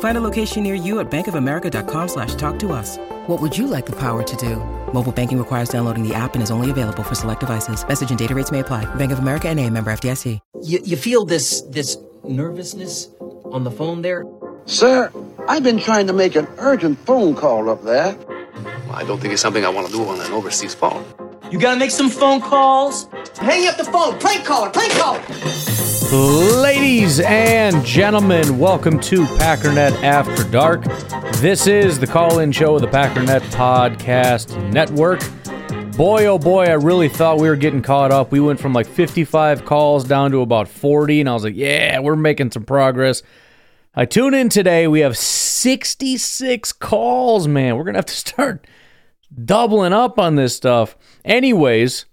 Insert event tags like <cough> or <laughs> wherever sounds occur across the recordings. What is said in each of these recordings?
Find a location near you at bankofamerica.com slash talk to us. What would you like the power to do? Mobile banking requires downloading the app and is only available for select devices. Message and data rates may apply. Bank of America and a member FDIC. You, you feel this this nervousness on the phone there? Sir, I've been trying to make an urgent phone call up there. I don't think it's something I want to do on an overseas phone. You gotta make some phone calls. Hang up the phone. Prank caller. Prank caller. Ladies and gentlemen, welcome to Packernet After Dark. This is the call in show of the Packernet Podcast Network. Boy, oh boy, I really thought we were getting caught up. We went from like 55 calls down to about 40, and I was like, yeah, we're making some progress. I tune in today. We have 66 calls, man. We're going to have to start doubling up on this stuff. Anyways,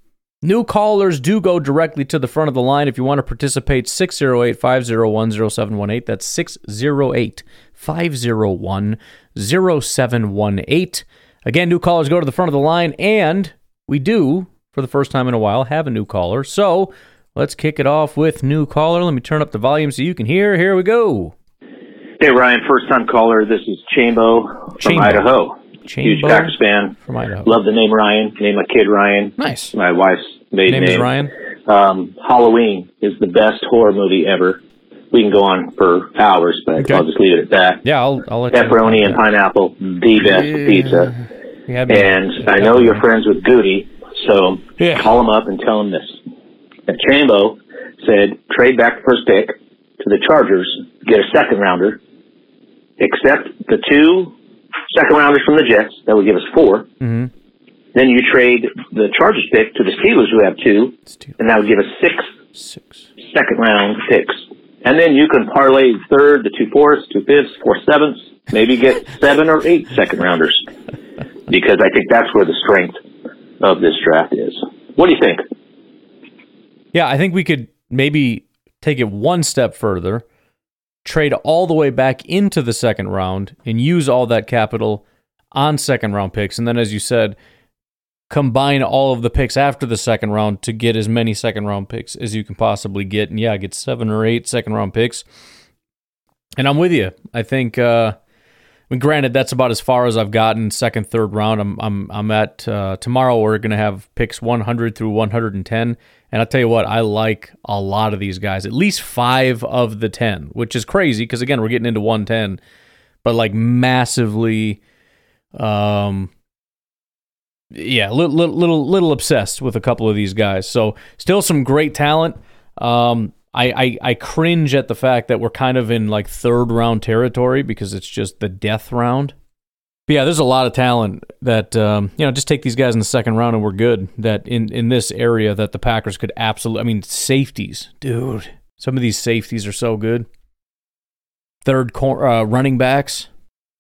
New callers do go directly to the front of the line. If you want to participate, 608 501 0718. That's 608 501 0718. Again, new callers go to the front of the line, and we do, for the first time in a while, have a new caller. So let's kick it off with new caller. Let me turn up the volume so you can hear. Here we go. Hey, Ryan, first time caller. This is Chambo from Chambo. Idaho. Huge Chambo Packers fan. from Idaho. Love the name Ryan. Name my kid Ryan. Nice. My wife's maiden Name name. is. Ryan. Um, Halloween is the best horror movie ever. We can go on for hours, but Okay. I'll just leave it at that. Yeah, I'll, I'll let you know Pepperoni and pineapple, the best pizza. You had me- And I know you're friends with Goody, so Yeah. call him up and tell him this. That Chambo said trade back the first pick to the Chargers, get a second rounder, accept the two second rounders from the Jets, that would give us 4 Mhm. Then you trade the Chargers pick to the Steelers, who have two, two, and that would give us six six. second round picks. And then you can parlay third, the two fourths, two fifths, four sevenths, maybe get <laughs> seven or eight second rounders. Because I think that's where the strength of this draft is. What do you think? Yeah, I think we could maybe take it one step further, trade all the way back into the second round, and use all that capital on second round picks. And then, as you said, combine all of the picks after the second round to get as many second round picks as you can possibly get. And yeah, get seven or eight second round picks. And I'm with you. I think. Uh, I mean, granted, that's about as far as I've gotten. Second, third round. I'm I'm I'm at uh, tomorrow. We're gonna have picks 100 through 110, and I'll tell you what, I like a lot of these guys. At least five of the ten, which is crazy because again, we're getting into 110, but like massively, um, yeah, little little little, little obsessed with a couple of these guys. So still some great talent. Um, I, I I cringe at the fact that we're kind of in like third round territory because it's just the death round. But yeah, there's a lot of talent that um, you know. Just take these guys in the second round and we're good. That in in this area that the Packers could absolutely. I mean, safeties, dude. Some of these safeties are so good. Third cor- uh, running backs,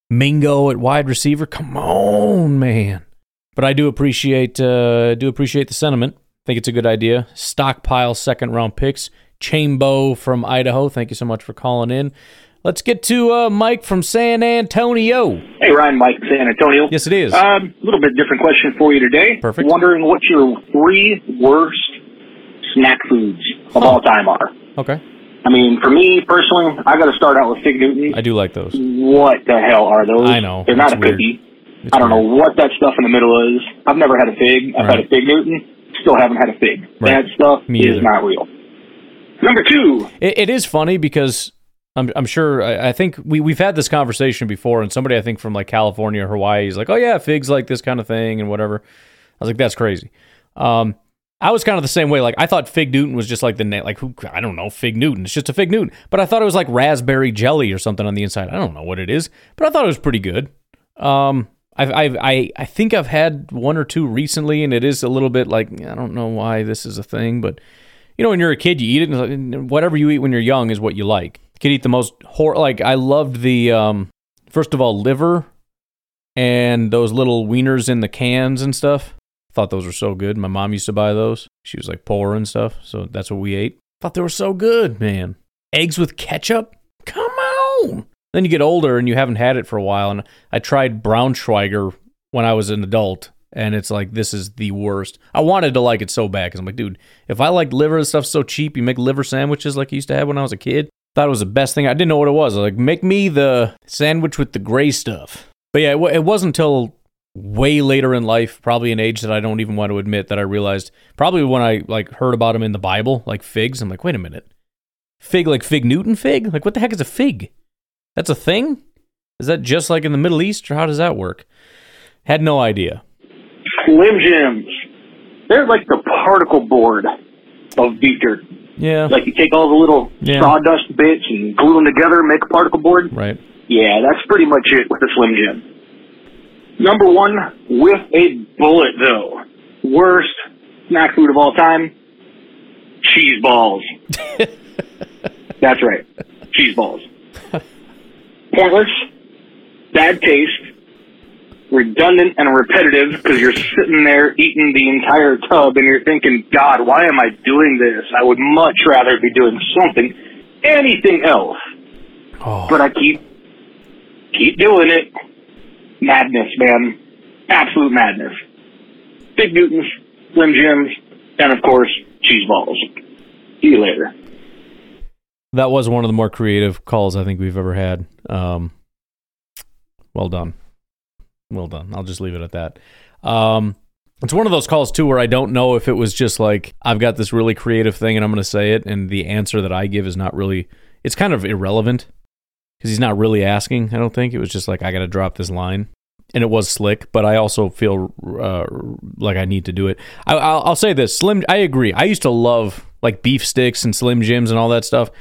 Mingo at wide receiver. Come on, man. But I do appreciate uh, do appreciate the sentiment. Think it's a good idea. Stockpile second round picks. Chambo from Idaho. Thank you so much for calling in. Let's get to uh, Mike from San Antonio. Hey, Ryan, Mike, San Antonio. Yes, it is. Um, a little bit different question for you today. Perfect. Wondering what your three worst snack foods of all time are. Okay. I mean, for me personally, I got to start out with Fig Newtons. I do like those. What the hell are those? I know. They're not It's a cookie. I don't weird. know what that stuff in the middle is. I've never had a fig. I've Right. had a Fig Newton. Still haven't had a fig. Right. That stuff Me is either. not real. Number two, It, it is funny because I'm, I'm sure. I, I think we we've had this conversation before, and somebody I think from like California, or Hawaii, is like, "Oh yeah, figs like this kind of thing and whatever." I was like, "That's crazy." Um, I was kind of the same way. Like I thought Fig Newton was just like the name, like who I don't know, Fig Newton. It's just a Fig Newton. But I thought it was like raspberry jelly or something on the inside. I don't know what it is, but I thought it was pretty good. Um, I've I I think I've had one or two recently, and it is a little bit like I don't know why this is a thing, but you know, when you're a kid, you eat it, and whatever you eat when you're young is what you like. You could eat the most hor like I loved the um, first of all liver and those little wieners in the cans and stuff. Thought those were so good. My mom used to buy those. She was like poor and stuff, so that's what we ate. Thought they were so good, man. Eggs with ketchup? Come on. Then you get older and you haven't had it for a while. And I tried Braunschweiger when I was an adult, and it's like this is the worst. I wanted to like it so bad because I'm like, dude, if I like liver and stuff so cheap, you make liver sandwiches like you used to have when I was a kid. Thought it was the best thing. I didn't know what it was. Was like, make me the sandwich with the gray stuff. But yeah, it, w- it wasn't until way later in life, probably an age that I don't even want to admit that I realized probably when I like heard about them in the Bible, like figs. I'm like, wait a minute, fig like fig Newton fig? Like what the heck is a fig? That's a thing? Is that just like in the Middle East, or how does that work? Had no idea. Slim Jims. They're like the particle board of beef jerky. Yeah. Like you take all the little Yeah. sawdust bits and glue them together, make a particle board. Right. Yeah, that's pretty much it with the Slim Jim. Number one, with a bullet though. Worst snack food of all time, cheese balls. <laughs> that's right, cheese balls. <laughs> Pointless, bad taste, redundant and repetitive because you're sitting there eating the entire tub and you're thinking, God, why am I doing this? I would much rather be doing something, anything else. Oh. But I keep keep doing it. Madness, man. Absolute madness. Fig Newtons, Slim Jims, and of course, cheese balls. See you later. That was one of the more creative calls I think we've ever had. Um, well done. Well done. I'll just leave it at that. Um, it's one of those calls too where I don't know if it was just like I've got this really creative thing and I'm going to say it, and the answer that I give is not really. It's kind of irrelevant because he's not really asking. I don't think it was just like I got to drop this line, and it was slick. But I also feel uh, like I need to do it. I, I'll, I'll say this: Slim. I agree. I used to love like beef sticks and Slim Jims and all that stuff.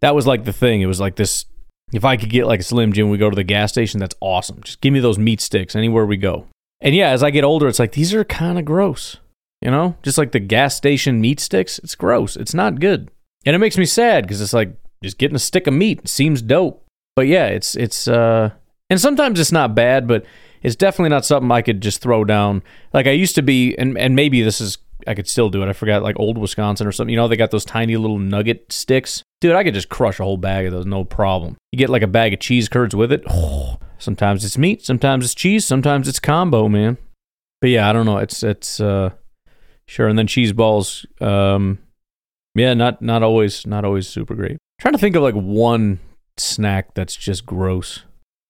That was like the thing. It was like this. If I could get like a Slim Jim, we go to the gas station. That's awesome. Just give me those meat sticks anywhere we go. And yeah, as I get older, it's like these are kind of gross. You know, just like the gas station meat sticks. It's gross. It's not good, and it makes me sad because it's like just getting a stick of meat seems dope. But yeah, it's it's uh, and sometimes it's not bad, but it's definitely not something I could just throw down. Like I used to be, and and maybe this is I could still do it. I forgot like old Wisconsin or something. You know, they got those tiny little nugget sticks. Dude, I could just crush a whole bag of those, no problem. You get like a bag of cheese curds with it. Oh, <sighs> sometimes it's meat, sometimes it's cheese, sometimes it's combo, man. But yeah, I don't know. It's it's uh sure. And then cheese balls, um yeah, not not always not always super great. trying to think of like one snack that's just gross.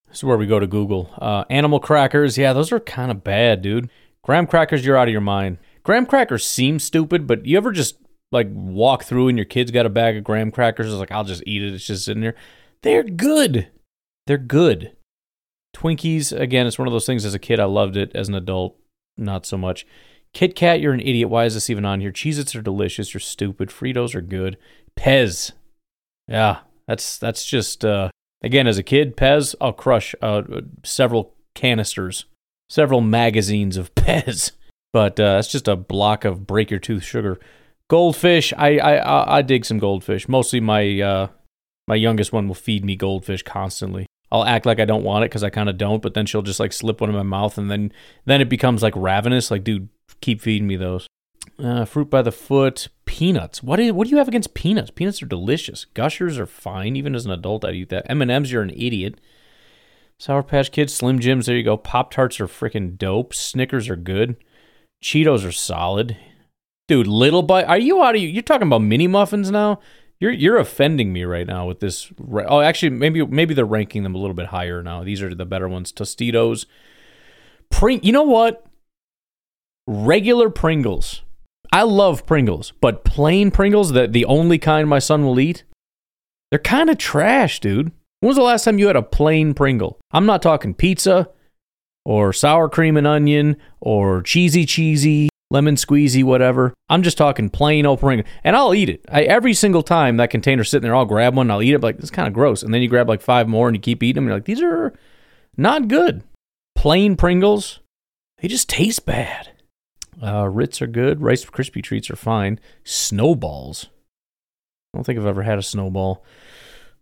This is where we go to Google. Uh, animal crackers, yeah, those are kind of bad, dude. Graham crackers, you're out of your mind. Graham crackers seem stupid, but you ever just like walk through and your kid's got a bag of graham crackers? It's like I'll just eat it. It's just sitting there. They're good. They're good. Twinkies, again, it's one of those things. As a kid, I loved it. As an adult, not so much. Kit Kat, you're an idiot. Why is this even on here? Cheez Its are delicious. You're stupid. Fritos are good. Pez. Yeah, that's that's just uh again as a kid, Pez, I'll crush uh several canisters, several magazines of <laughs> Pez. But uh that's just a block of break your tooth sugar. Goldfish, I I I, dig some goldfish. Mostly my uh my youngest one will feed me goldfish constantly. I'll act like I don't want it because I kind of don't, but then she'll just like slip one in my mouth, and then then it becomes like ravenous. Like, dude, keep feeding me those. Uh, fruit by the foot, peanuts. What do you, what do you have against peanuts? Peanuts are delicious. Gushers are fine. Even as an adult, I'd eat that. M and M's, you're an idiot. Sour Patch Kids, Slim Jims, there you go. Pop Tarts are freaking dope. Snickers are good. Cheetos are solid. Dude, Little Bite, are you out of you? You're talking about mini muffins now? You're you're offending me right now with this. Oh, actually, maybe maybe they're ranking them a little bit higher now. These are the better ones. Tostitos, Pring. You know what? Regular Pringles. I love Pringles, but plain Pringles, the the only kind my son will eat. They're kind of trash, dude. When was the last time you had a plain Pringle? I'm not talking pizza or sour cream and onion or cheesy cheesy lemon squeezy whatever. I'm just talking plain old Pringle, and I'll eat it. I, every single time that container's sitting there, I'll grab one. and I'll eat it. Like this is kind of gross, and then you grab like five more and you keep eating them. And you're like, these are not good. Plain Pringles, they just taste bad. Uh, Ritz are good. Rice Krispie treats are fine. Snowballs. I don't think I've ever had a snowball.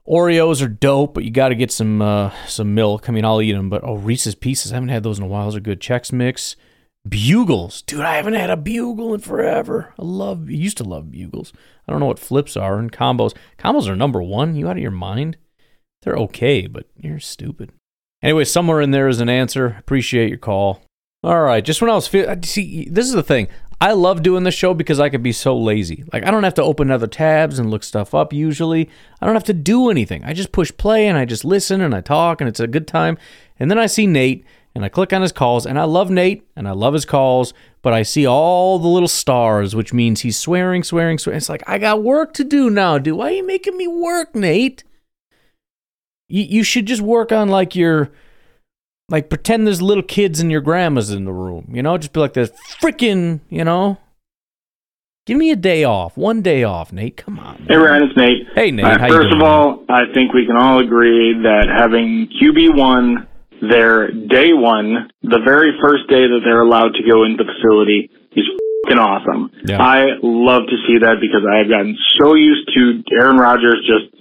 Oreos are dope, but you got to get some uh, some milk. I mean, I'll eat them, but oh, Reese's Pieces, I haven't had those in a while. Those are good. Chex Mix, Bugles, dude, I haven't had a Bugle in forever. I love, used to love Bugles. I don't know what flips are and combos. Combos are number one. You out of your mind? They're okay, but you're stupid. Anyway, somewhere in there is an answer. Appreciate your call. All right, just when I was fe- see, this is the thing. I love doing this show because I could be so lazy. Like I don't have to open other tabs and look stuff up usually. I don't have to do anything. I just push play and I just listen and I talk and it's a good time. And then I see Nate and I click on his calls and I love Nate and I love his calls, but I see all the little stars, which means he's swearing, swearing, swearing. It's like I got work to do now, dude. Why are you making me work, Nate? You you should just work on like your like pretend there's little kids and your grandma's in the room, you know? Just be like this freaking, you know? Give me a day off, one day off, Nate. Come on. Hey, Ryan, it's Nate. Hey, Nate. Uh, first of all, I think we can all agree that having QB1 their day one, the very first day that they're allowed to go into the facility, is fucking awesome. Yeah. I love to see that because I have gotten so used to Aaron Rodgers just,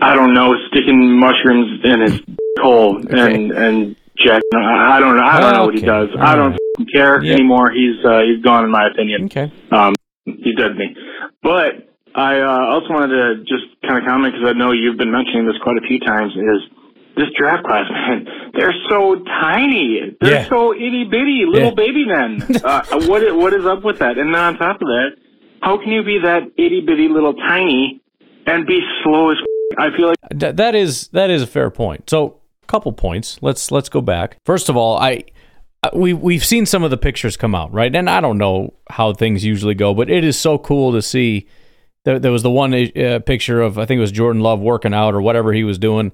I don't know, sticking mushrooms in his <laughs> hole and and Jack. I don't know. I don't know what he does. All I don't right. care anymore. He's uh, he's gone in my opinion. Okay. Um, he's dead to me. But I uh, also wanted to just kind of comment because I know you've been mentioning this quite a few times. Is this draft class, <laughs> man? They're so tiny. They're Yeah. so itty bitty, little Yeah. baby men. <laughs> uh, what what is up with that? And then on top of that, how can you be that itty bitty little tiny and be slow as? I feel like Th- that is that is a fair point. So, couple points. Let's let's go back. First of all, I I- we we've seen some of the pictures come out, right? And I don't know how things usually go, but it is so cool to see. There, there was the one uh, picture of I think it was Jordan Love working out or whatever he was doing,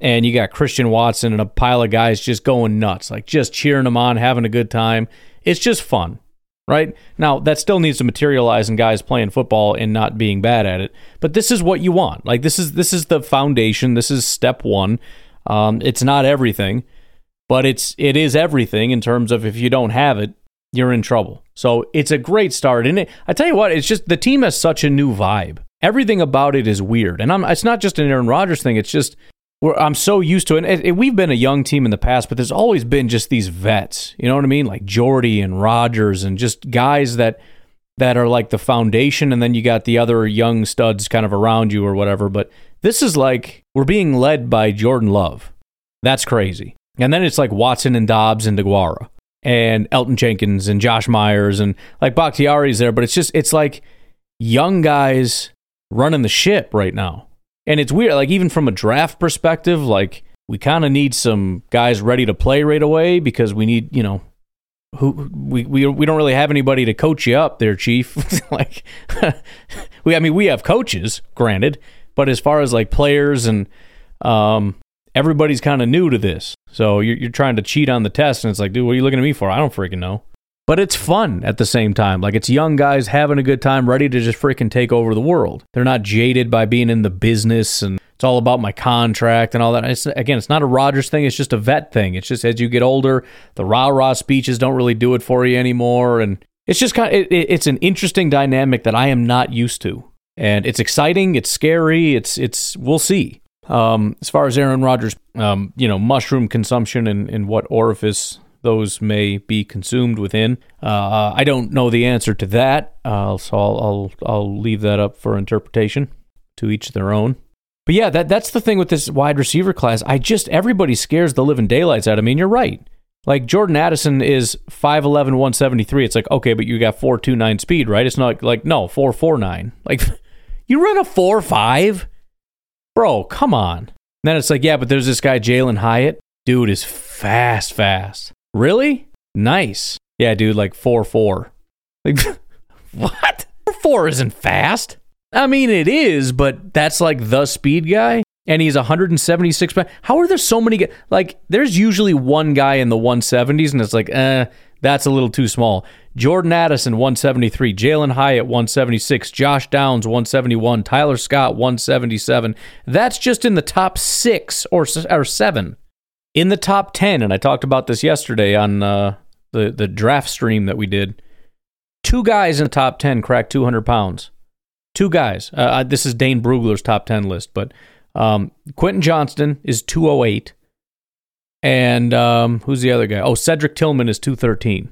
and you got Christian Watson and a pile of guys just going nuts, like just cheering him on, having a good time. It's just fun, right? Now that still needs to materialize in guys playing football and not being bad at it. But this is what you want. Like this is this is the foundation. This is step one. Um, it's not everything, but it's it is everything in terms of if you don't have it, you're in trouble. So it's a great start, and it, I tell you what, it's just the team has such a new vibe. Everything about it is weird, and I'm, it's not just an Aaron Rodgers thing. It's just we're, I'm so used to it. And We've been a young team in the past, but there's always been just these vets. You know what I mean? Like Jordy and Rodgers and just guys that that are like the foundation, and then you got the other young studs kind of around you or whatever. But this is like we're being led by Jordan Love. That's crazy. And then it's like Watson and Dobbs and Deguara and Elgton Jenkins and Josh Myers and like Bakhtiari's there, but it's just it's like young guys running the ship right now. And it's weird, like even from a draft perspective, like we kind of need some guys ready to play right away because we need, you know, who we we we don't really have anybody to coach you up there, chief. <laughs> like <laughs> we I mean we have coaches, granted, but as far as like players and um everybody's kind of new to this. So you're you're trying to cheat on the test and it's like, dude, what are you looking at me for? I don't freaking know. But it's fun at the same time. Like it's young guys having a good time, ready to just freaking take over the world. They're not jaded by being in the business and it's all about my contract and all that. It's, again, it's not a Rodgers thing. It's just a vet thing. It's just as you get older, the rah rah speeches don't really do it for you anymore, and it's just kind of it, it- it's an interesting dynamic that I am not used to, and it's exciting. It's scary. It's it's we'll see. Um, as far as Aaron Rodgers, um, you know, mushroom consumption and, and what orifice those may be consumed within. Uh, I don't know the answer to that, uh, so I'll, I'll I'll leave that up for interpretation. To each their own. But yeah, that that's the thing with this wide receiver class. I just everybody scares the living daylights out of me. And you're right. Like Jordan Addison is 5'11", 173. It's like, okay, but you got 4'2'9 speed, right? It's not like, no, 4'4'9. Like, <laughs> you run a 4'5"? Bro, come on. And then it's like, yeah, but there's this guy, Jalin Hyatt. Dude is fast, fast. Really? Nice. Yeah, dude, like 4 4. Like, <laughs> what? 4 isn't fast. I mean, it is, but that's like the speed guy, and he's 176 pounds. How are there so many? Like, there's usually one guy in the 170s, and it's like, eh, that's a little too small. Jordan Addison 173, Jalin Hyatt 176, Josh Downs 171, Tyler Scott 177. That's just in the top six or or seven. In the top 10, and I talked about this yesterday on uh, the the draft stream that we did. Two guys in the top 10 cracked 200 pounds. Two guys. Uh, this is Dane Brugler's top 10 list, but um, Quentin Johnston is 208. And um, who's the other guy? Oh, Cedric Tillman is 213.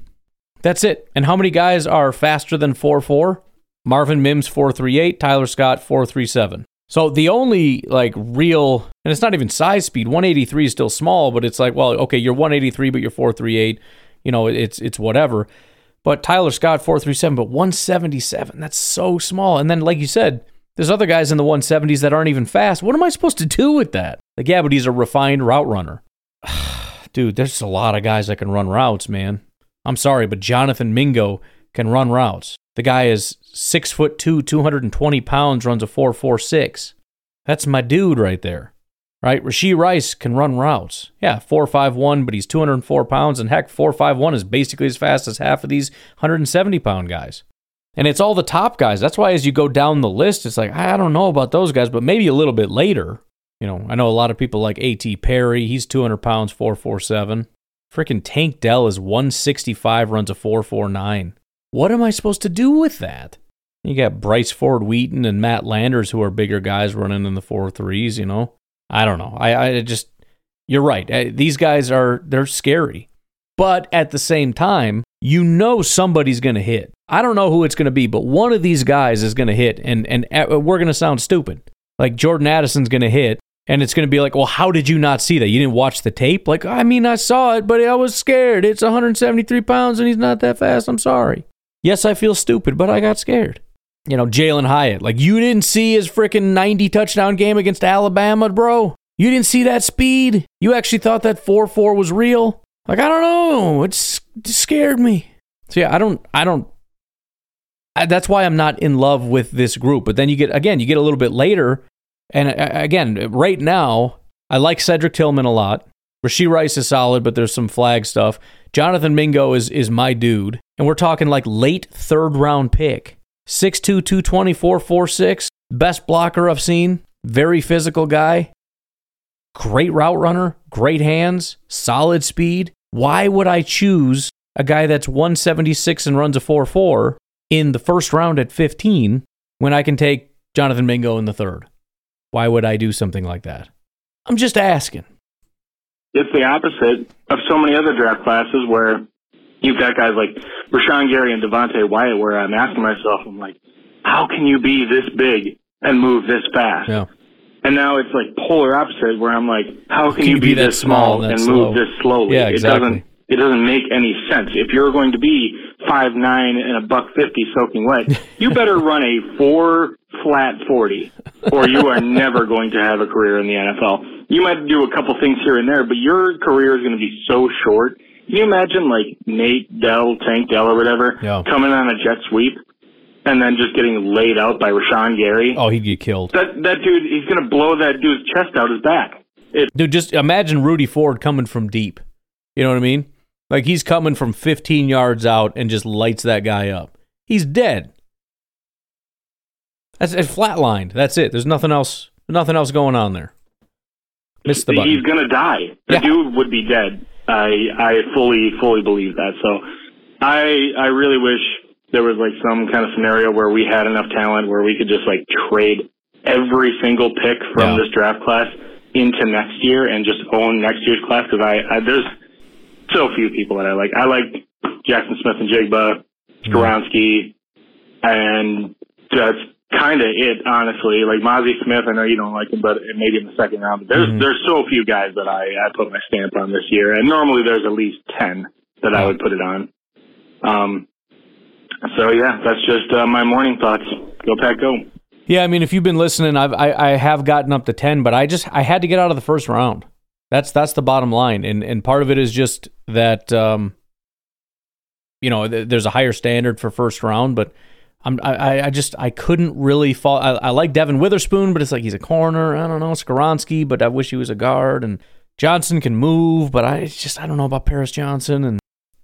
That's it. And how many guys are faster than 4 4? Marvin Mims 438, Tyler Scott 437. So the only like real and it's not even size speed. 183 is still small, but it's like, well, okay, you're 183 but you're 438. You know, it's it's whatever. But Tyler Scott 437, but 177. That's so small. And then like you said, there's other guys in the 170s that aren't even fast. What am I supposed to do with that? Like, yeah, but he's a refined route runner. <sighs> Dude, there's a lot of guys that can run routes, man. I'm sorry, but Jonathan Mingo can run routes. The guy is six foot two, 220 pounds, runs a 446. That's my dude right there. Right? Rashee Rice can run routes. Yeah, 451, but he's 204 pounds, and heck, 451 is basically as fast as half of these 170 pound guys. And it's all the top guys. That's why as you go down the list, it's like, I don't know about those guys, but maybe a little bit later. You know, I know a lot of people like A.T. Perry. He's 200 pounds, 447. Freaking Tank Dell is 165, runs a 449. What am I supposed to do with that? You got Bryce Ford Wheaton and Matt Landers, who are bigger guys running in the four threes, you know? I don't know. I, I just, you're right. These guys are, they're scary. But at the same time, you know somebody's going to hit. I don't know who it's going to be, but one of these guys is going to hit, and, and uh, we're going to sound stupid. Like Jordan Addison's going to hit, and it's going to be like, well, how did you not see that? You didn't watch the tape? Like, I mean, I saw it, but I was scared. It's 173 pounds, and he's not that fast. I'm sorry. Yes, I feel stupid, but I got scared. You know, Jalin Hyatt. Like, you didn't see his freaking 90 touchdown game against Alabama, bro? You didn't see that speed? You actually thought that 4 4 was real? Like, I don't know. It's, it scared me. So, yeah, I don't, I don't, I, that's why I'm not in love with this group. But then you get, again, you get a little bit later. And uh, again, right now, I like Cedric Tillman a lot. Rashee Rice is solid, but there's some flag stuff. Jonathan Mingo is is my dude. And we're talking like late third round pick. 6'2, 220, 446. Best blocker I've seen. Very physical guy. Great route runner. Great hands. Solid speed. Why would I choose a guy that's 176 and runs a 4 4 in the first round at 15 when I can take Jonathan Mingo in the third? Why would I do something like that? I'm just asking. It's the opposite of so many other draft classes where you've got guys like Rashan Gary and Devonte Wyatt where I'm asking myself, I'm like, how can you be this big and move this fast? Yeah. And now it's like polar opposite where I'm like, how can, Can you you be, be this small and and, move this slowly? Yeah, exactly. It doesn't it doesn't make any sense. If you're going to be five nine and a buck fifty soaking wet, <laughs> you better run a four flat forty, or you are never going to have a career in the NFL. You might do a couple things here and there, but your career is going to be so short. Can you imagine like Nate Dell, Tank Dell, or whatever, Yeah. coming on a jet sweep and then just getting laid out by Rashan Gary? Oh, he'd get killed. That that dude, he's going to blow that dude's chest out his back. It, Dude, just imagine Rudy Ford coming from deep. You know what I mean? Like he's coming from 15 yards out and just lights that guy up. He's dead. That's it flatlined. That's it. There's nothing else nothing else going on there. Missed the button. He's gonna die. The Yeah. dude would be dead. I I fully fully believe that. So I I really wish there was like some kind of scenario where we had enough talent where we could just like trade every single pick from Yeah. this draft class into next year and just own next year's class because I, I there's so few people that I like. I like Jaxon Smith-Njigba, mm-hmm. Skoronski, and that's kind of it, honestly. Like Mazi Smith, I know you don't like him, but maybe in the second round. But there's Mhm. there's so few guys that I I put my stamp on this year, and normally there's at least ten that I would put it on. Um. So yeah, that's just uh, my morning thoughts. Go Pack, go! Yeah, I mean, if you've been listening, I've I, I have gotten up to ten, but I just I had to get out of the first round. That's that's the bottom line, and and part of it is just that um, you know th- there's a higher standard for first round, but I'm, I, I just I couldn't really fall. I, I like Devon Witherspoon, but it's like he's a corner. I don't know Skoronski, but I wish he was a guard. And Johnson can move, but I just I don't know about Paris Johnson. And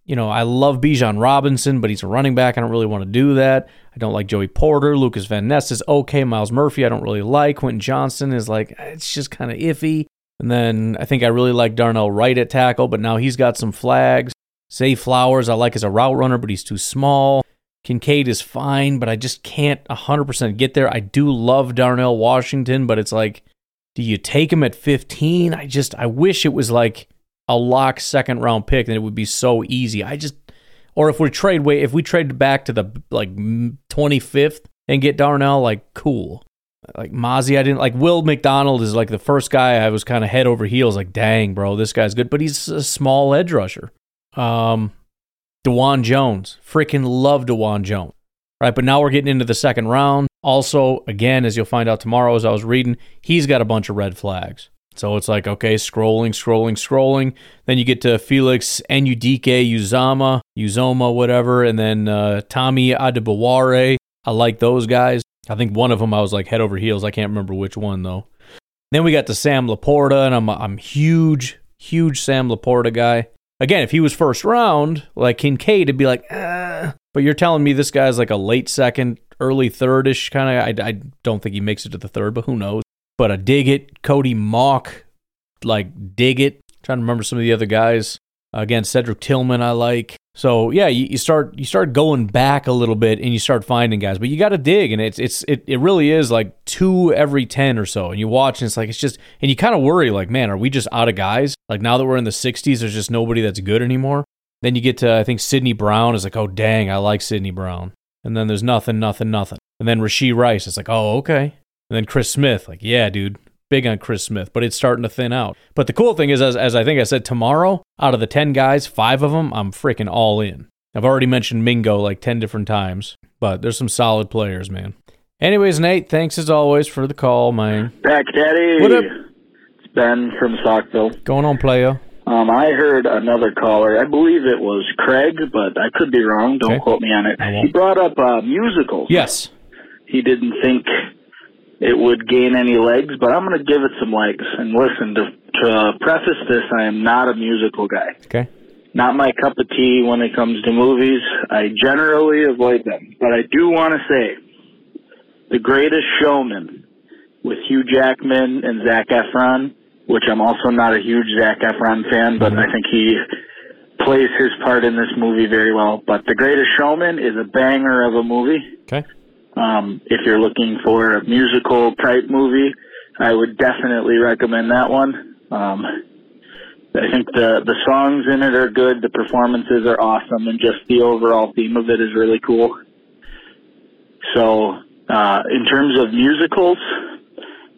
you know I love Bijan Robinson, but he's a running back. I don't really want to do that. I don't like Joey Porter. Lucas Van Ness is okay. Myles Murphy I don't really like. Quentin Johnston is like it's just kind of iffy. And then I think I really like Darnell Wright at tackle, but now he's got some flags. Zay Flowers I like as a route runner, but he's too small. Kincaid is fine, but I just can't 100% get there. I do love Darnell Washington, but it's like, do you take him at 15? I just, I wish it was like a lock second round pick and it would be so easy. I just, or if we trade way, if we trade back to the like 25th and get Darnell, like cool. Like Mazi, I didn't like Will McDonald is like the first guy I was kind of head over heels, like, dang, bro, this guy's good, but he's a small edge rusher. Um, Dawand Jones. Freaking love Dawand Jones. Right, but now we're getting into the second round. Also, again, as you'll find out tomorrow as I was reading, he's got a bunch of red flags. So it's like, okay, scrolling, scrolling, scrolling. Then you get to Felix Anudike Uzama, Uzoma, whatever, and then uh, Tommy Adebawore. I like those guys. I think one of them I was like head over heels. I can't remember which one though. Then we got the Sam LaPorta, and I'm I'm huge, huge Sam LaPorta guy. Again, if he was first round, like Kincaid, it'd be like, ah. But you're telling me this guy's like a late second, early thirdish kind of. I, I don't think he makes it to the third, but who knows? But a dig it, Cody Mauch, like dig it. trying to remember some of the other guys. Again, Cedric Tillman, I like. So yeah, you, you start you start going back a little bit and you start finding guys, but you got to dig, and it's it's it, it really is like two every ten or so, and you watch and it's like it's just, and you kind of worry like, man, are we just out of guys? Like now that we're in the '60s, there's just nobody that's good anymore. Then you get to I think Sidney Brown is like, oh dang, I like Sidney Brown, and then there's nothing, nothing, nothing, and then Rashee Rice, it's like, oh okay, and then Chris Smith, like yeah, dude, big on Chris Smith, but it's starting to thin out. But the cool thing is, as, as I think I said, tomorrow, out of the 10 guys, five of them, I'm freaking all in. I've already mentioned Mingo like 10 different times, but there's some solid players, man. Anyways, Nate, thanks as always for the call, man. Back, Daddy. What up? It's Ben from Stockville. Going on, player? Um, I heard another caller. I believe it was Craig, but I could be wrong. Don't Okay. quote me on it. He brought up uh, musicals. Yes. He didn't think it would gain any legs, but I'm going to give it some legs. And listen, to, to uh, preface this, I am not a musical guy. Okay. Not my cup of tea when it comes to movies. I generally avoid them. But I do want to say The Greatest Showman with Hugh Jackman and Zac Efron, which I'm also not a huge Zac Efron fan, but mm-hmm. I think he plays his part in this movie very well. But The Greatest Showman is a banger of a movie. Okay. Um, if you're looking for a musical type movie, I would definitely recommend that one. Um, I think the the songs in it are good, the performances are awesome, and just the overall theme of it is really cool. So, uh, in terms of musicals,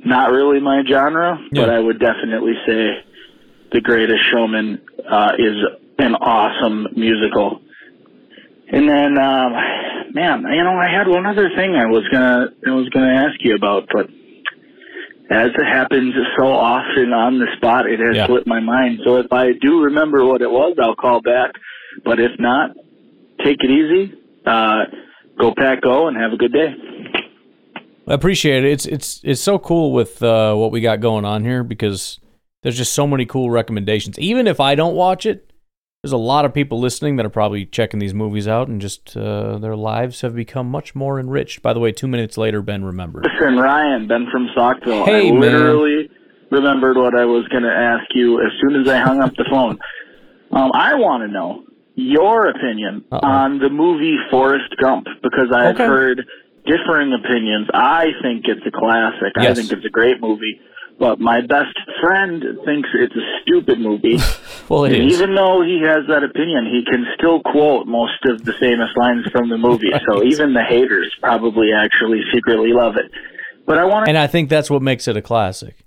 not really my genre, but I would definitely say The Greatest Showman uh, is an awesome musical. And then, um, man, you know, I had one other thing I was gonna I was gonna ask you about, but as it happens so often on the spot, it has Yeah. slipped my mind. So if I do remember what it was, I'll call back. But if not, take it easy. Uh, go pack, go, and have a good day. I appreciate it. It's it's it's so cool with uh, what we got going on here because there's just so many cool recommendations. Even if I don't watch it, there's a lot of people listening that are probably checking these movies out, and just uh, their lives have become much more enriched. By the way, two minutes later, Ben remembered. Listen, Ryan, Ben from Stockville. Hey, I man. literally remembered what I was going to ask you as soon as I hung up the phone. Um, I want to know your opinion on the movie Forrest Gump because I've Okay. heard differing opinions. I think it's a classic. Yes. I think it's a great movie. But my best friend thinks it's a stupid movie. <laughs> Well, it and is. even though he has that opinion, he can still quote most of the famous lines from the movie. <laughs> So even the haters probably actually secretly love it. But I want to And I think that's what makes it a classic.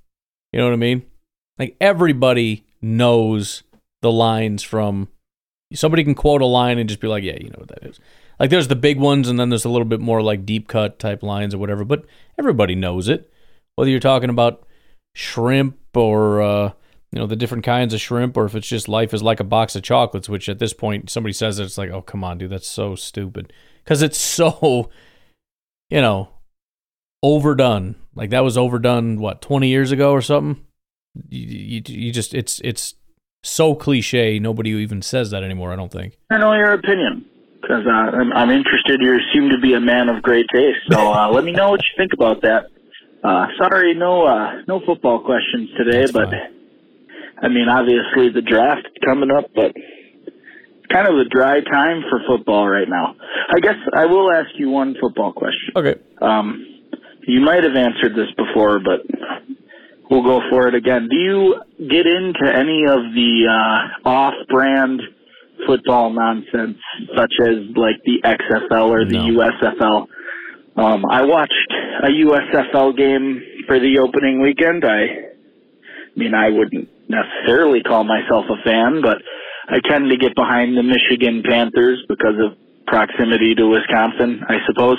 You know what I mean? Like everybody knows the lines from somebody can quote a line and just be like, yeah, you know what that is. Like there's the big ones and then there's a little bit more like deep cut type lines or whatever, but everybody knows it. Whether you're talking about shrimp or uh you know the different kinds of shrimp or if it's just life is like a box of chocolates which at this point somebody says it, it's like oh come on dude that's so stupid because it's <laughs> so you know, overdone. Like that was overdone what 20 years ago or something. You, you, you just it's it's so cliche. Nobody even says that anymore. I don't think. I know your opinion because uh, I'm, I'm interested. You seem to be a man of great taste, so uh, let me know what you think about that. Uh, sorry, no uh, no football questions today, That's but fine. I mean, obviously the draft coming up, but kind of a dry time for football right now. I guess I will ask you one football question. Okay. Um, you might have answered this before, but we'll go for it again. Do you get into any of the uh, off-brand football nonsense, such as like the XFL or the No. USFL? Um, I watched a USFL game for the opening weekend. I, I mean, I wouldn't necessarily call myself a fan, but I tend to get behind the Michigan Panthers because of proximity to Wisconsin, I suppose.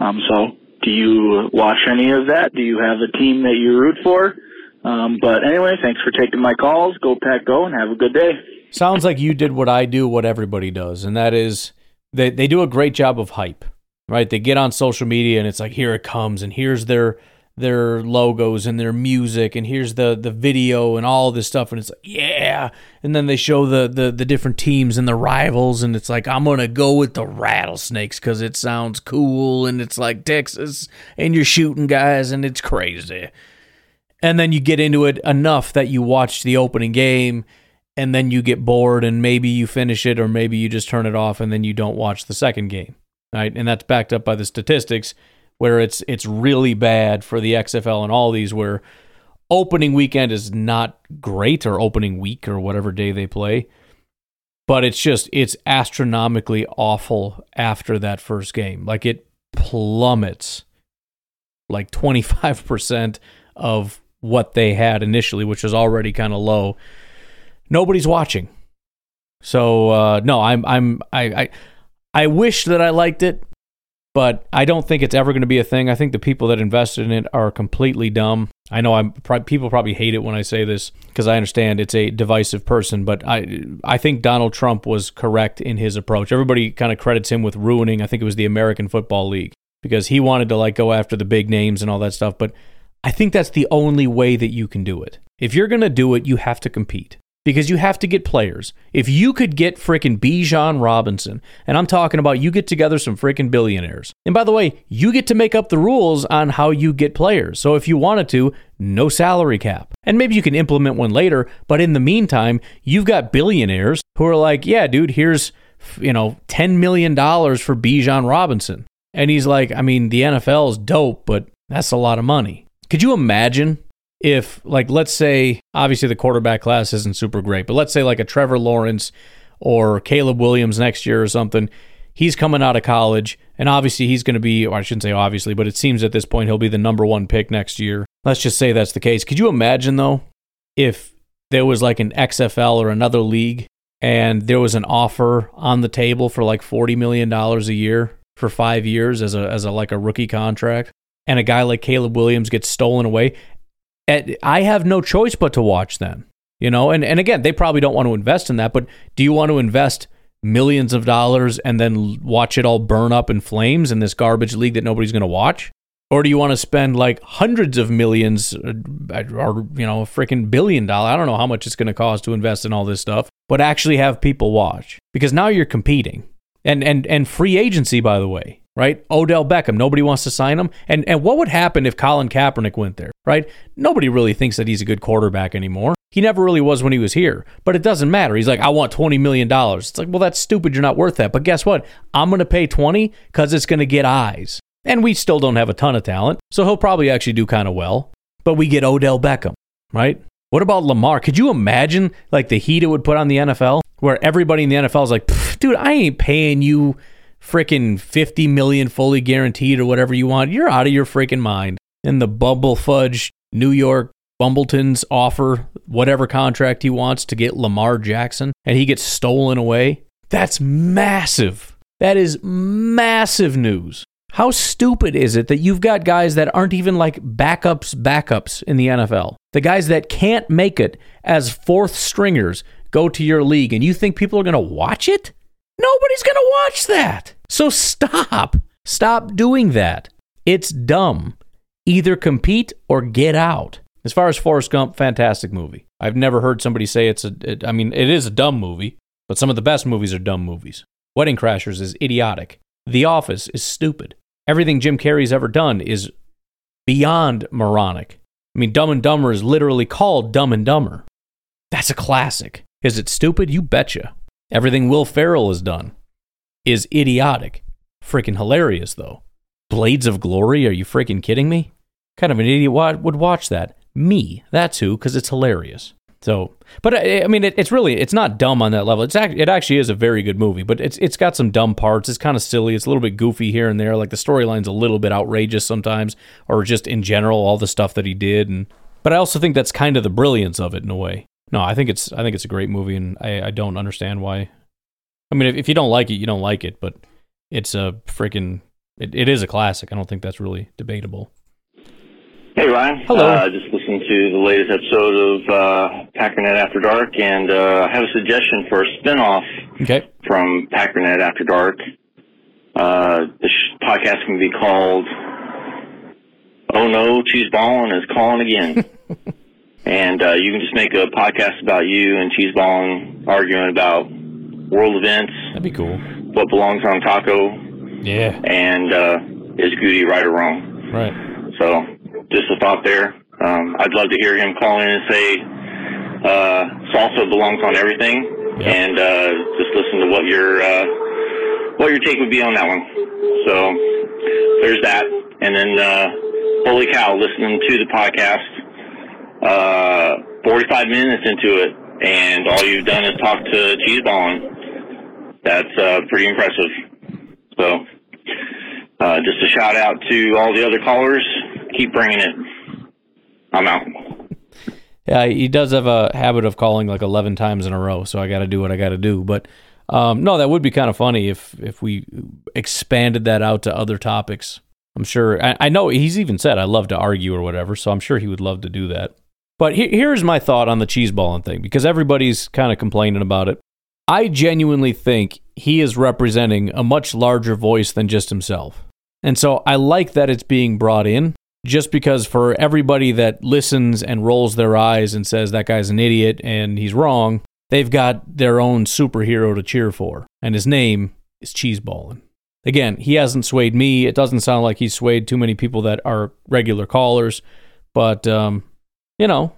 Um, so, do you watch any of that? Do you have a team that you root for? Um, but anyway, thanks for taking my calls. Go Pack, go, and have a good day. Sounds like you did what I do, what everybody does, and that is they they do a great job of hype, right? They get on social media and it's like here it comes, and here's their their logos and their music, and here's the the video and all this stuff, and it's like yeah, and then they show the the the different teams and the rivals, and it's like I'm gonna go with the rattlesnakes because it sounds cool, and it's like Texas, and you're shooting guys, and it's crazy. And then you get into it enough that you watch the opening game and then you get bored and maybe you finish it or maybe you just turn it off and then you don't watch the second game right? And that's backed up by the statistics where it's it's really bad for the XFL and all these where opening weekend is not great or opening week or whatever day they play but it's just it's astronomically awful after that first game like it plummets like 25% of what they had initially, which was already kind of low. Nobody's watching. So uh, no, I'm I'm I, I I wish that I liked it, but I don't think it's ever going to be a thing. I think the people that invested in it are completely dumb. I know I'm people probably hate it when I say this because I understand it's a divisive person, but I I think Donald Trump was correct in his approach. Everybody kind of credits him with ruining. I think it was the American Football League because he wanted to like go after the big names and all that stuff, but I think that's the only way that you can do it. If you're going to do it, you have to compete because you have to get players. If you could get frickin' Bijan Robinson, and I'm talking about you get together some frickin' billionaires. And by the way, you get to make up the rules on how you get players. So if you wanted to, no salary cap. And maybe you can implement one later, but in the meantime, you've got billionaires who are like, yeah, dude, here's, you know, $10 million for Bijan Robinson. And he's like, I mean, the NFL is dope, but that's a lot of money. Could you imagine if, like, let's say, obviously the quarterback class isn't super great, but let's say like a Trevor Lawrence or Caleb Williams next year or something, he's coming out of college, and obviously he's going to be, I shouldn't say obviously, but it seems at this point he'll be the number one pick next year. Let's just say that's the case. Could you imagine, though, if there was like an XFL or another league and there was an offer on the table for like $40 million a year for five years as a, as a like a rookie contract? and a guy like Caleb Williams gets stolen away, and I have no choice but to watch them. You know, and, and again, they probably don't want to invest in that, but do you want to invest millions of dollars and then watch it all burn up in flames in this garbage league that nobody's going to watch? Or do you want to spend like hundreds of millions uh, or, you know, a freaking billion dollar? I don't know how much it's going to cost to invest in all this stuff, but actually have people watch because now you're competing. And, and, and free agency, by the way, right? Odell Beckham, nobody wants to sign him. And and what would happen if Colin Kaepernick went there, right? Nobody really thinks that he's a good quarterback anymore. He never really was when he was here, but it doesn't matter. He's like, I want $20 million. It's like, well, that's stupid. You're not worth that. But guess what? I'm going to pay 20 because it's going to get eyes. And we still don't have a ton of talent, so he'll probably actually do kind of well. But we get Odell Beckham, right? What about Lamar? Could you imagine like the heat it would put on the NFL where everybody in the NFL is like, dude, I ain't paying you freaking 50 million fully guaranteed or whatever you want. You're out of your freaking mind. And the bubble fudge New York Bumbletons offer whatever contract he wants to get Lamar Jackson and he gets stolen away. That's massive. That is massive news. How stupid is it that you've got guys that aren't even like backups, backups in the NFL? The guys that can't make it as fourth stringers go to your league and you think people are going to watch it? Nobody's going to watch that. So stop. Stop doing that. It's dumb. Either compete or get out. As far as Forrest Gump, fantastic movie. I've never heard somebody say it's a. It, I mean, it is a dumb movie, but some of the best movies are dumb movies. Wedding Crashers is idiotic. The Office is stupid. Everything Jim Carrey's ever done is beyond moronic. I mean, Dumb and Dumber is literally called Dumb and Dumber. That's a classic. Is it stupid? You betcha. Everything Will Ferrell has done is idiotic. Freaking hilarious, though. Blades of Glory? Are you freaking kidding me? Kind of an idiot would watch that. Me. That's who, because it's hilarious. So, but I, I mean, it, it's really it's not dumb on that level. It's act, it actually is a very good movie, but it's it's got some dumb parts. It's kind of silly. It's a little bit goofy here and there. Like the storyline's a little bit outrageous sometimes, or just in general, all the stuff that he did. And but I also think that's kind of the brilliance of it in a way. No, I think it's I think it's a great movie, and I, I don't understand why. I mean, if, if you don't like it, you don't like it, but it's a freaking it, it is a classic. I don't think that's really debatable. Hey Ryan. Hello. Uh, just listening to the latest episode of uh, Packernet After Dark, and uh, I have a suggestion for a spinoff Okay. from Packernet After Dark. Uh, the sh- podcast can be called "Oh No, Cheese Ballin' is calling again," <laughs> and uh, you can just make a podcast about you and Cheese Ballin' arguing about world events. That'd be cool. What belongs on taco? Yeah. And uh, is Goody right or wrong? Right. So, just a thought there. Um, I'd love to hear him call in and say uh, salsa belongs on everything, and uh, just listen to what your uh, what your take would be on that one. So, there's that, and then uh, holy cow, listening to the podcast, uh, 45 minutes into it, and all you've done is talk to Cheeseballin. That's uh, pretty impressive. So, uh, just a shout out to all the other callers. Keep bringing it. I'm out. Yeah, he does have a habit of calling like 11 times in a row, so I got to do what I got to do. But um, no, that would be kind of funny if if we expanded that out to other topics. I'm sure. I, I know he's even said I love to argue or whatever, so I'm sure he would love to do that. But he, here's my thought on the cheese balling thing because everybody's kind of complaining about it. I genuinely think he is representing a much larger voice than just himself. And so I like that it's being brought in just because for everybody that listens and rolls their eyes and says that guy's an idiot and he's wrong, they've got their own superhero to cheer for. And his name is Cheeseballin. Again, he hasn't swayed me. It doesn't sound like he's swayed too many people that are regular callers. But, um, you know,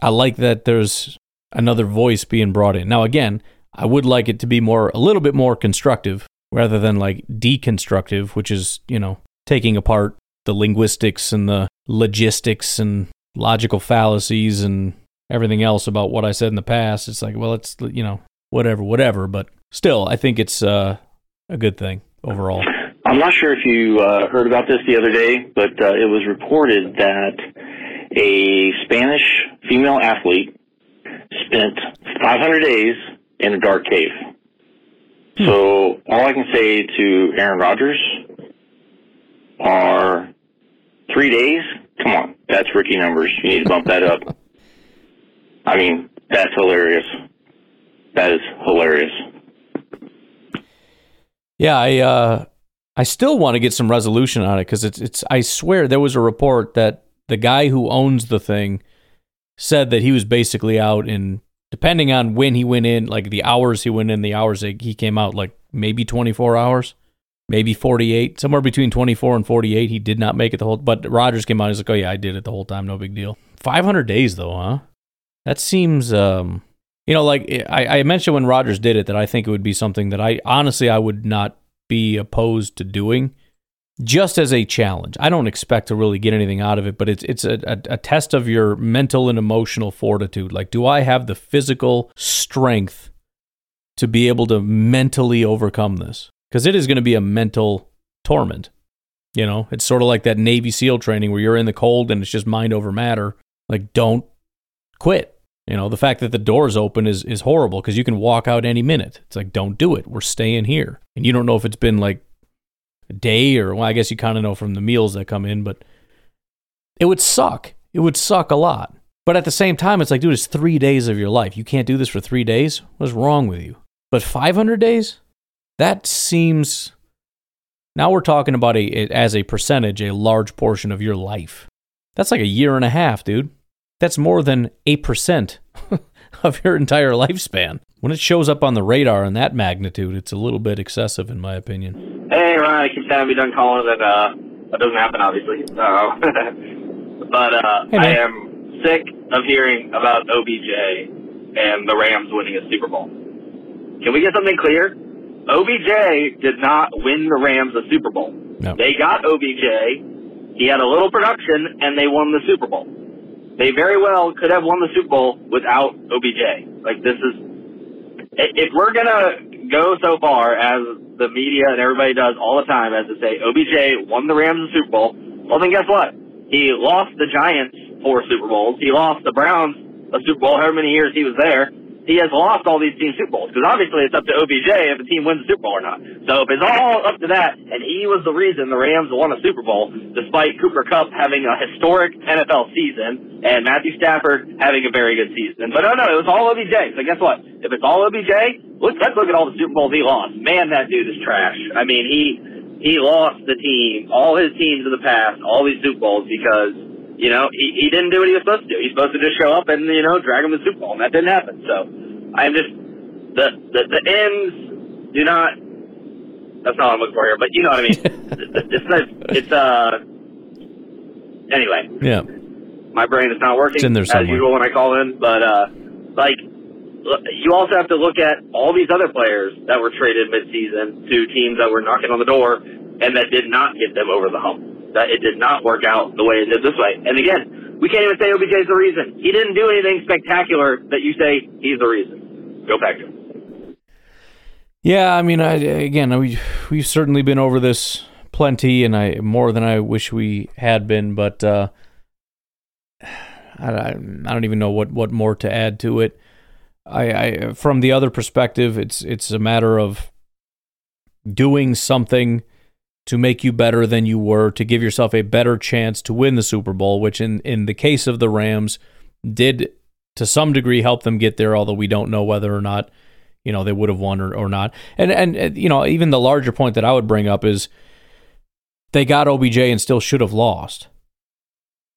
I like that there's another voice being brought in. Now, again, I would like it to be more, a little bit more constructive rather than like deconstructive, which is, you know, taking apart the linguistics and the logistics and logical fallacies and everything else about what I said in the past. It's like, well, it's, you know, whatever, whatever. But still, I think it's uh, a good thing overall. I'm not sure if you uh, heard about this the other day, but uh, it was reported that a Spanish female athlete spent 500 days in a dark cave. So all I can say to Aaron Rodgers are three days. Come on, that's Ricky numbers. You need to bump that up. I mean, that's hilarious. That is hilarious. Yeah, I uh, I still want to get some resolution on it because it's it's. I swear there was a report that the guy who owns the thing said that he was basically out in depending on when he went in, like the hours he went in, the hours he came out, like maybe 24 hours, maybe 48, somewhere between 24 and 48. He did not make it the whole, but Rodgers came out. He's like, oh yeah, I did it the whole time. No big deal. 500 days though, huh? That seems, um, you know, like I, I mentioned when Rodgers did it that I think it would be something that I honestly I would not be opposed to doing just as a challenge. I don't expect to really get anything out of it, but it's it's a, a, a, test of your mental and emotional fortitude. Like, do I have the physical strength to be able to mentally overcome this? Because it is going to be a mental torment. You know, it's sort of like that Navy SEAL training where you're in the cold and it's just mind over matter. Like, don't quit. You know, the fact that the door's open is is horrible because you can walk out any minute. It's like, don't do it. We're staying here. And you don't know if it's been like day or well, I guess you kind of know from the meals that come in, but it would suck. It would suck a lot. But at the same time, it's like, dude, it's three days of your life. You can't do this for three days. What's wrong with you? But 500 days? That seems Now we're talking about a as a percentage, a large portion of your life. That's like a year and a half, dude. That's more than a percent <laughs> of your entire lifespan. When it shows up on the radar in that magnitude, it's a little bit excessive, in my opinion. Hey, Ryan, I keep telling me done calling that uh, that doesn't happen, obviously. Uh, <laughs> but uh, Hey, I am sick of hearing about OBJ and the Rams winning a Super Bowl. Can we get something clear? OBJ did not win the Rams a Super Bowl. No. They got OBJ. He had a little production, and they won the Super Bowl. They very well could have won the Super Bowl without OBJ. Like this is, if we're gonna go so far as the media and everybody does all the time as to say OBJ won the Rams the Super Bowl, well then guess what? He lost the Giants four Super Bowls. He lost the Browns a Super Bowl. However many years he was there, he has lost all these team Super Bowls because obviously it's up to OBJ if a team wins the Super Bowl or not. So if it's all up to that, and he was the reason the Rams won a Super Bowl, despite Cooper Kupp having a historic NFL season and Matthew Stafford having a very good season. But no, no, it was all OBJ. So guess what? If it's all OBJ, let's, let's look at all the Super Bowls he lost. Man, that dude is trash. I mean, he he lost the team, all his teams in the past, all these Super Bowls because you know, he, he didn't do what he was supposed to do. He's supposed to just show up and, you know, drag him to the Super Bowl, and that didn't happen. So I'm just, the, the, the ends do not, that's not what I'm looking for here, but you know what I mean. <laughs> it's, it's, it's, uh, anyway, Yeah. my brain is not working It's in there as somewhere. usual when I call in, but, uh, like, you also have to look at all these other players that were traded midseason to teams that were knocking on the door and that did not get them over the hump. That it did not work out the way it did this way. And again, we can't even say OBJ's the reason. He didn't do anything spectacular that you say he's the reason. Go back to him. Yeah, I mean, I, again, we we've certainly been over this plenty, and I more than I wish we had been. But uh, I, I I don't even know what, what more to add to it. I, I from the other perspective, it's it's a matter of doing something to make you better than you were, to give yourself a better chance to win the Super Bowl, which in in the case of the Rams did to some degree help them get there, although we don't know whether or not you know they would have won or, or not. And and uh, you know even the larger point that I would bring up is they got OBJ and still should have lost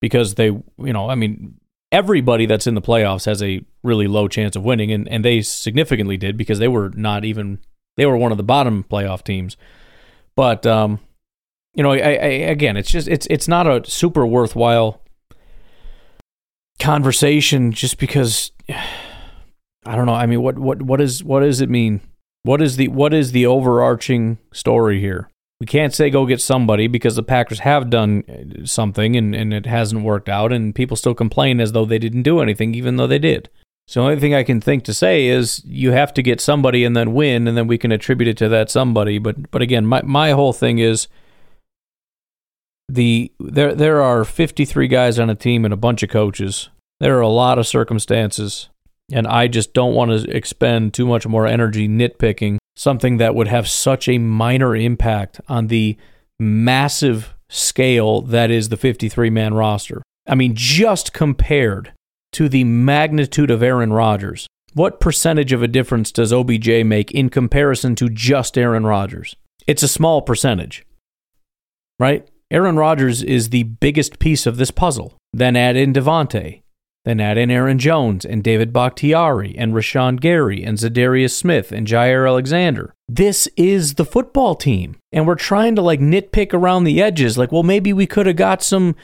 because they you know I mean everybody that's in the playoffs has a really low chance of winning and and they significantly did because they were not even they were one of the bottom playoff teams. But um you know I, I again it's just it's it's not a super worthwhile conversation just because <sighs> I don't know. I mean, what what what is what does it mean? What is the what is the overarching story here? We can't say go get somebody because the Packers have done uh, something and, and it hasn't worked out, and people still complain as though they didn't do anything, even though they did. So the only thing I can think to say is you have to get somebody and then win, and then we can attribute it to that somebody. But but again, my my whole thing is the there there are 53 guys on a team and a bunch of coaches. There are a lot of circumstances, and I just don't want to expend too much more energy nitpicking something that would have such a minor impact on the massive scale that is the 53 man roster. I mean, just compared to the magnitude of Aaron Rodgers, what percentage of a difference does OBJ make in comparison to just Aaron Rodgers? It's a small percentage, right? Aaron Rodgers is the biggest piece of this puzzle. Then add in Davante. Then add in Aaron Jones and David Bakhtiari and Rashan Gary and Za'Darius Smith and Jaire Alexander. This is the football team. And we're trying to like nitpick around the edges. Like, well, maybe we could have got some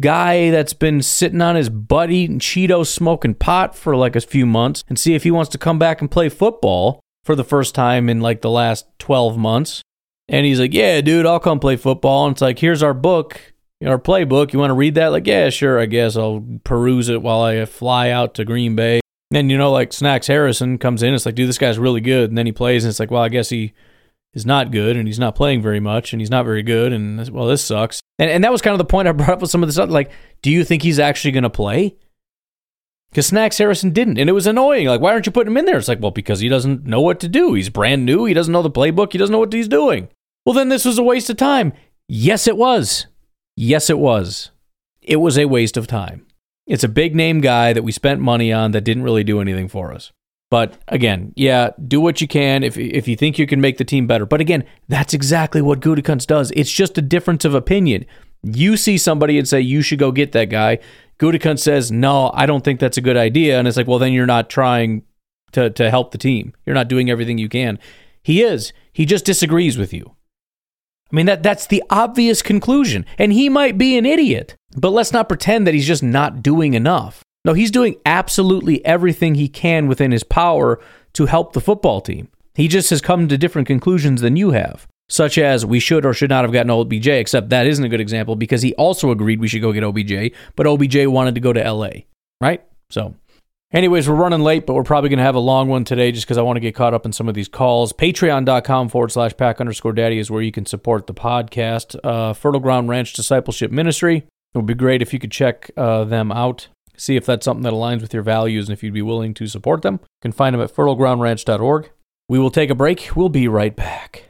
guy that's been sitting on his butt eating Cheetos, smoking pot for like a few months and see if he wants to come back and play football for the first time in like the last 12 months. And he's like, Yeah, dude, I'll come play football. And it's like, Here's our book, our playbook. You want to read that? Like, yeah, sure, I guess I'll peruse it while I fly out to Green Bay. And, you know, like Snacks Harrison comes in. It's like, dude, this guy's really good. And then he plays, and it's like, well, I guess he is not good, and he's not playing very much, and he's not very good. And, well, this sucks. And, and that was kind of the point I brought up with some of this stuff. Like, do you think he's actually going to play? Because Snacks Harrison didn't, and it was annoying. Like, why aren't you putting him in there? It's like, well, because he doesn't know what to do. He's brand new. He doesn't know the playbook. He doesn't know what he's doing. Well, then this was a waste of time. Yes, it was. Yes, it was. It was a waste of time. It's a big name guy that we spent money on that didn't really do anything for us. But again, yeah, do what you can if if you think you can make the team better. But again, that's exactly what Gutekunst does. It's just a difference of opinion. You see somebody and say you should go get that guy. Gutekunst says, "No, I don't think that's a good idea." And it's like, "Well, then you're not trying to to help the team. You're not doing everything you can." He is. He just disagrees with you. I mean that that's the obvious conclusion. And he might be an idiot, but let's not pretend that he's just not doing enough. No, he's doing absolutely everything he can within his power to help the football team. He just has come to different conclusions than you have, such as we should or should not have gotten OBJ, except that isn't a good example because he also agreed we should go get OBJ, but OBJ wanted to go to LA, right? So, anyways, we're running late, but we're probably going to have a long one today just because I want to get caught up in some of these calls. Patreon.com forward slash pack underscore daddy is where you can support the podcast. Uh, Fertile Ground Ranch Discipleship Ministry. It would be great if you could check uh, them out see if that's something that aligns with your values and if you'd be willing to support them. You can find them at fertilegroundranch.org. We will take a break. We'll be right back.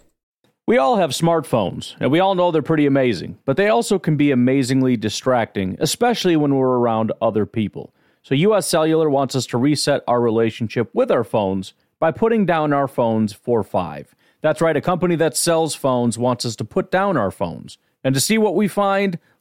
We all have smartphones, and we all know they're pretty amazing, but they also can be amazingly distracting, especially when we're around other people. So, US Cellular wants us to reset our relationship with our phones by putting down our phones for five. That's right, a company that sells phones wants us to put down our phones. And to see what we find,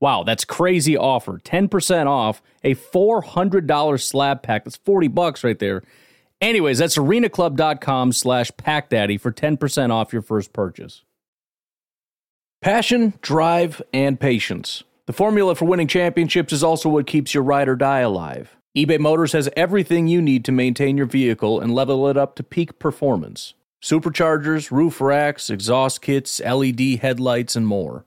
Wow, that's crazy offer. 10% off a $400 slab pack. That's 40 bucks right there. Anyways, that's arenaclub.com slash packdaddy for 10% off your first purchase. Passion, drive, and patience. The formula for winning championships is also what keeps your ride or die alive. eBay Motors has everything you need to maintain your vehicle and level it up to peak performance superchargers, roof racks, exhaust kits, LED headlights, and more.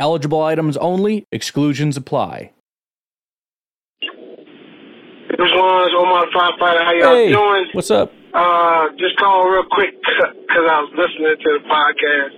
Eligible items only, exclusions apply. What's going on? It's Omar Firefighter. How y'all Hey, doing? what's up? Uh, just calling real quick because I was listening to the podcast.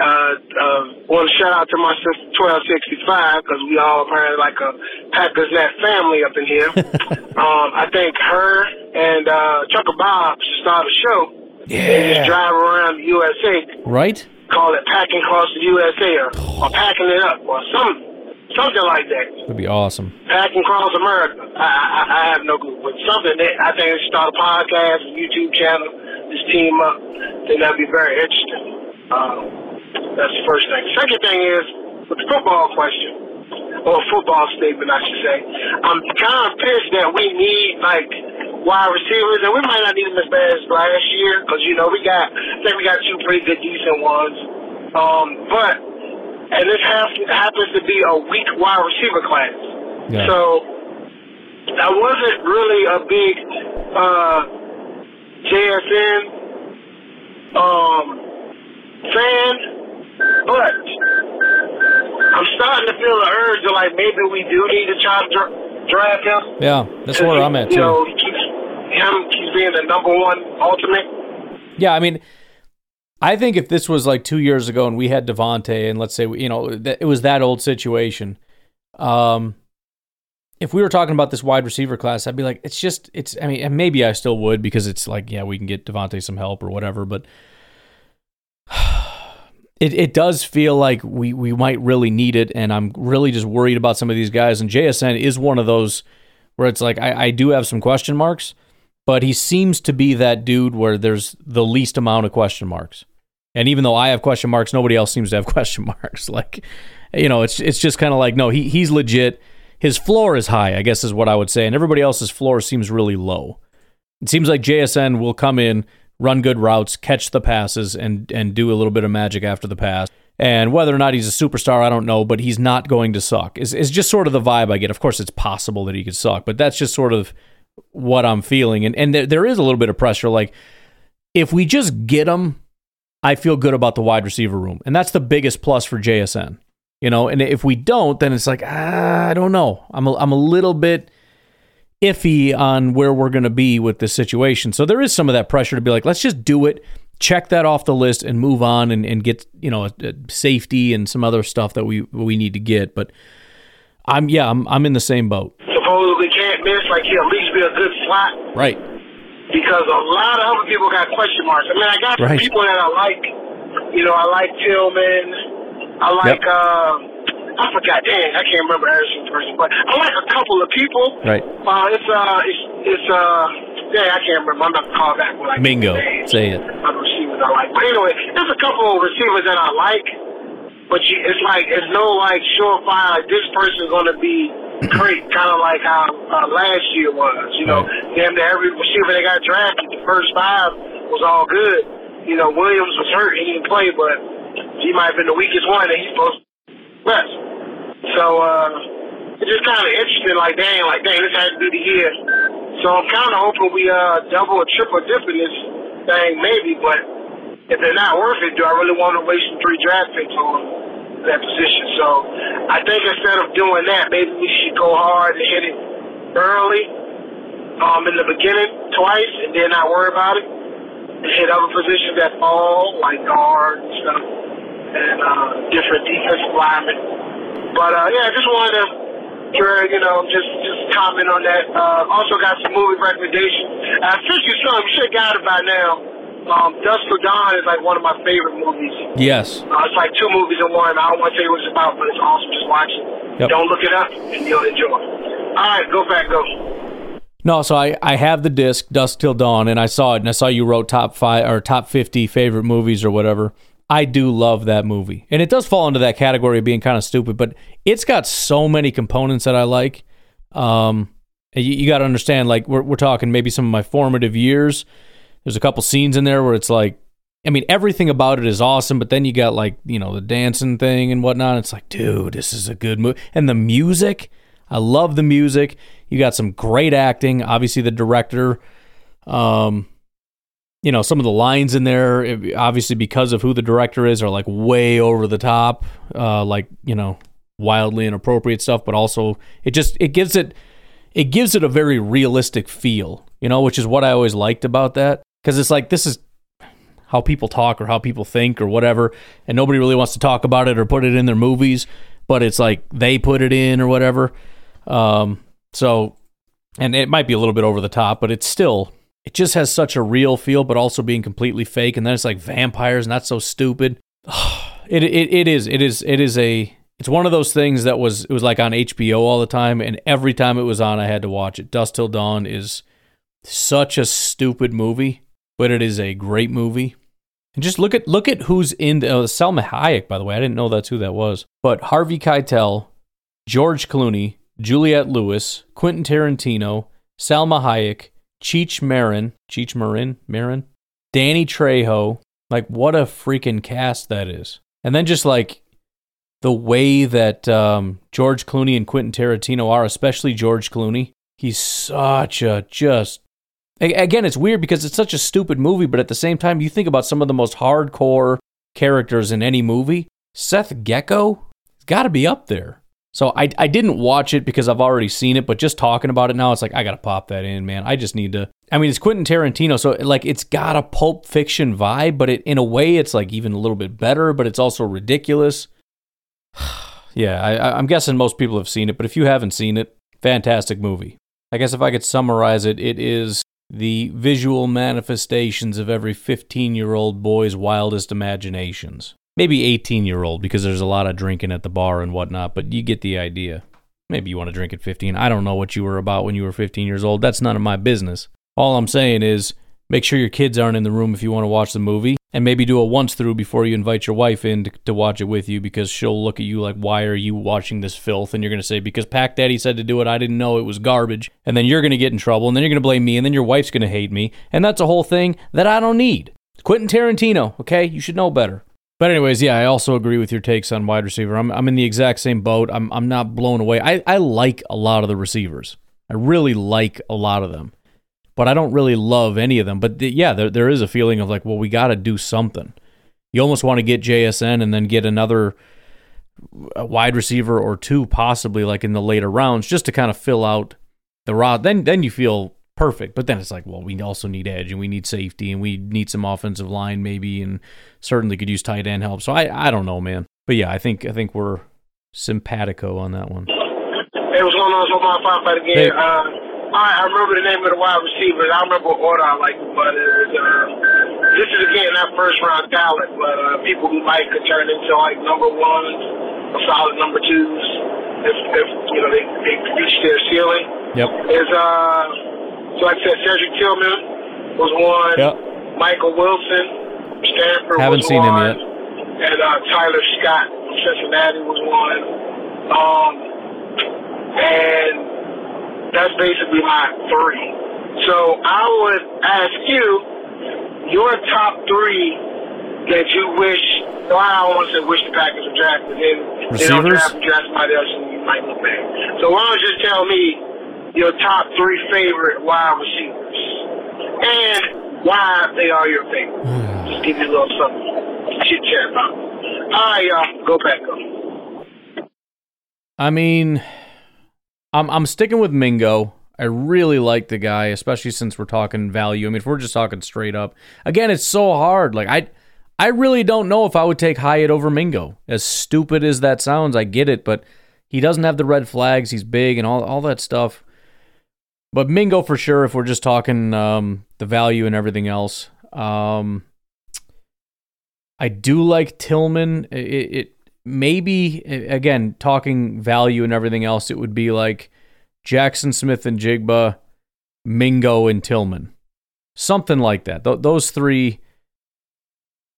Uh, uh, want to shout out to my sister 1265 because we all apparently like a Packers Net family up in here. <laughs> um, I think her and uh, Chucker Bob should start a show. They just drive around the USA, Right? Call it Packing Across the USA or, or Packing It Up or something, something like that. That'd be awesome. Packing Across America. I, I, I have no clue, but something that I think they start a podcast, a YouTube channel, just team up. Then that'd be very interesting. Um, that's the first thing. Second thing is with the football question, or football statement, I should say. I'm kind of pissed that we need like wide receivers, and we might not need them as bad as last year because you know we got, I think we got two pretty good, decent ones. Um, but and this has, happens to be a weak wide receiver class. Yeah. So I wasn't really a big uh, JSN um, fan, but I'm starting to feel the urge of like maybe we do need to try to dra- draft him. Yeah, that's where I'm at You know, too. he keeps him being the number one ultimate. Yeah, I mean, I think if this was like two years ago and we had Davante, and let's say you know it was that old situation, um, if we were talking about this wide receiver class, I'd be like, it's just it's. I mean, and maybe I still would because it's like, yeah, we can get Davante some help or whatever, but <sighs> it, it does feel like we, we might really need it. And I'm really just worried about some of these guys. And JSN is one of those where it's like, I, I do have some question marks, but he seems to be that dude where there's the least amount of question marks. And even though I have question marks, nobody else seems to have <laughs> question marks. Like, you know, it's it's just kind of like, no, he he's legit. His floor is high, I guess is what I would say, and everybody else's floor seems really low. It seems like JSN will come in, run good routes, catch the passes, and and do a little bit of magic after the pass. And whether or not he's a superstar, I don't know, but he's not going to suck. It's, it's just sort of the vibe I get. Of course, it's possible that he could suck, but that's just sort of what I'm feeling. And and there, there is a little bit of pressure. Like if we just get him, I feel good about the wide receiver room, and that's the biggest plus for JSN. You know, and if we don't, then it's like ah, I don't know. I'm a, I'm a little bit iffy on where we're going to be with this situation. So there is some of that pressure to be like, let's just do it, check that off the list, and move on and, and get you know a, a safety and some other stuff that we we need to get. But I'm yeah, I'm I'm in the same boat. Supposedly can't miss, like he'll at least be a good slot. Right. Because a lot of other people got question marks. I mean, I got some Right. people that I like. You know, I like Tillman. I like. Yep. um I forgot. Dang, I can't remember every single person, but I like a couple of people. Right. Uh, it's uh, it's it's uh, yeah, I can't remember. I'm not gonna call back. When I Mingo, say it. other receivers I like. But anyway, there's a couple of receivers that I like, but you, it's like it's no like surefire. Like this person's gonna be great, kind of like how uh, last year was. You know, damn near every receiver they got drafted, the first five was all good. You know, Williams was hurt, he didn't play, but he might have been the weakest one, and he's supposed to best. So uh, it's just kind of interesting. Like, dang, like, dang, this had to be the year. So I'm kind of hoping we uh double or triple dip in this thing, maybe. But if they're not worth it, do I really want to waste three draft picks on that position? So I think instead of doing that, maybe we should go hard and hit it early, um, in the beginning twice, and then not worry about it. And hit other positions that fall, like guard and stuff, and uh, different defensive linemen. But uh, yeah, I just wanted to you know, just just comment on that. Uh, also got some movie recommendations. I Fish You Son, you should got it by now. Um, Dusk Till Dawn is like one of my favorite movies. Yes. Uh, it's like two movies in one. I don't want to tell you what it's about, but it's awesome. Just watch it. Yep. Don't look it up, and you'll enjoy. All right, go back, go. No, so I, I have the disc Dusk Till Dawn, and I saw it, and I saw you wrote top five or top fifty favorite movies or whatever. I do love that movie, and it does fall into that category of being kind of stupid, but it's got so many components that I like. Um, you, you got to understand, like we're we're talking maybe some of my formative years. There's a couple scenes in there where it's like, I mean, everything about it is awesome, but then you got like you know the dancing thing and whatnot. It's like, dude, this is a good movie, and the music. I love the music. You got some great acting. Obviously, the director. Um, you know, some of the lines in there, it- obviously because of who the director is, are like way over the top, uh, like you know, wildly inappropriate stuff. But also, it just it gives it it gives it a very realistic feel, you know, which is what I always liked about that because it's like this is how people talk or how people think or whatever, and nobody really wants to talk about it or put it in their movies, but it's like they put it in or whatever. Um, so, and it might be a little bit over the top, but it's still it just has such a real feel, but also being completely fake. And then it's like vampires, not so stupid. <sighs> It it it is it is it is a it's one of those things that was it was like on HBO all the time, and every time it was on, I had to watch it. Dusk Till Dawn is such a stupid movie, but it is a great movie. And just look at look at who's in the, uh, Salma Hayek. By the way, I didn't know that's who that was. But Harvey Keitel, George Clooney, Juliette Lewis, Quentin Tarantino, Salma Hayek, Cheech Marin, Cheech Marin, Marin, Danny Trejo. Like what a freaking cast that is. And then just like the way that um, George Clooney and Quentin Tarantino are, especially George Clooney, he's such a just. Again, it's weird because it's such a stupid movie, but at the same time, you think about some of the most hardcore characters in any movie. Seth Gecko, has got to be up there. So I I didn't watch it because I've already seen it, but just talking about it now, it's like I gotta pop that in, man. I just need to. I mean, it's Quentin Tarantino, so like it's got a pulp fiction vibe, but it in a way it's like even a little bit better, but it's also ridiculous. <sighs> yeah, I- I'm guessing most people have seen it, but if you haven't seen it, fantastic movie. I guess if I could summarize it, it is the visual manifestations of every 15 year old boy's wildest imaginations. maybe 18 year old because there's a lot of drinking at the bar and whatnot, but you get the idea. Maybe you want to drink at 15. I don't know what you were about when you were 15 years old. That's none of my business. All I'm saying is make sure your kids aren't in the room if you want to watch the movie and maybe do a once through before you invite your wife in to, to watch it with you because she'll look at you like, why are you watching this filth? And you're going to say, because Pack Daddy said to do it. I didn't know it was garbage. And then you're going to get in trouble. And then you're going to blame me. And then your wife's going to hate me. And that's a whole thing that I don't need. Quentin Tarantino, okay? You should know better. But anyways, yeah, I also agree with your takes on wide receiver. I'm, I'm in the exact same boat. I'm, I'm not blown away. I, I like a lot of the receivers. I really like a lot of them but I don't really love any of them. But th- yeah, there there is a feeling of like, well, we got to do something. You almost want to get JSN and then get another wide receiver or two, possibly like in the later rounds, just to kind of fill out the rod. Then then you feel perfect. But then it's like, well, we also need edge and we need safety and we need some offensive line maybe, and certainly could use tight end help. So I I don't know, man. But yeah, I think I think we're simpatico on that one. Hey, what's going on? It's Omar Firefight again. Hey. Uh, I, I remember the name of the wide receiver. I remember what order I like, but uh, this is again not first round talent, but uh, people who like could turn into like number ones, or solid number twos, if, if you know they, they reach their ceiling. Yep. Is uh, so like I said, Cedric Tillman was one. Yep. Michael Wilson, Stanford Haven't was seen him yet. And uh, Tyler Scott from Cincinnati was one. Um, and that's basically my three. So I would ask you your top three that you wish. Well, I don't want to say wish the Packers would draft, but then they don't Receivers? draft somebody else, and you might look bad. So why don't you just tell me your top three favorite wide receivers and why they are your favorite? Hmm. just give you a little something chit chat about. All right, y'all, go back up. I mean, I'm I'm sticking with Mingo. I really like the guy, especially since we're talking value. I mean, if we're just talking straight up, again, it's so hard. Like I, I really don't know if I would take Hyatt over Mingo. As stupid as that sounds, I get it, but he doesn't have the red flags. He's big and all all that stuff. But Mingo for sure. If we're just talking um, the value and everything else, um, I do like Tillman. It, it maybe again talking value and everything else. It would be like Jaxon Smith-Njigba, Mingo and Tillman, something like that. Th- those three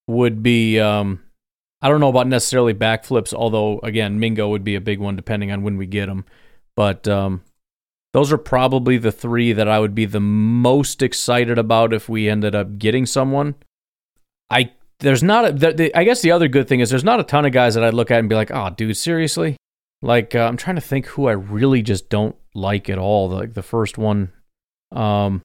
would be. Um, I don't know about necessarily backflips, although again, Mingo would be a big one depending on when we get them. But um, those are probably the three that I would be the most excited about if we ended up getting someone. I there's not a, the, the, I guess the other good thing is there's not a ton of guys that I'd look at and be like, oh, dude, seriously. Like uh, I'm trying to think who I really just don't like at all. Like the first one, um,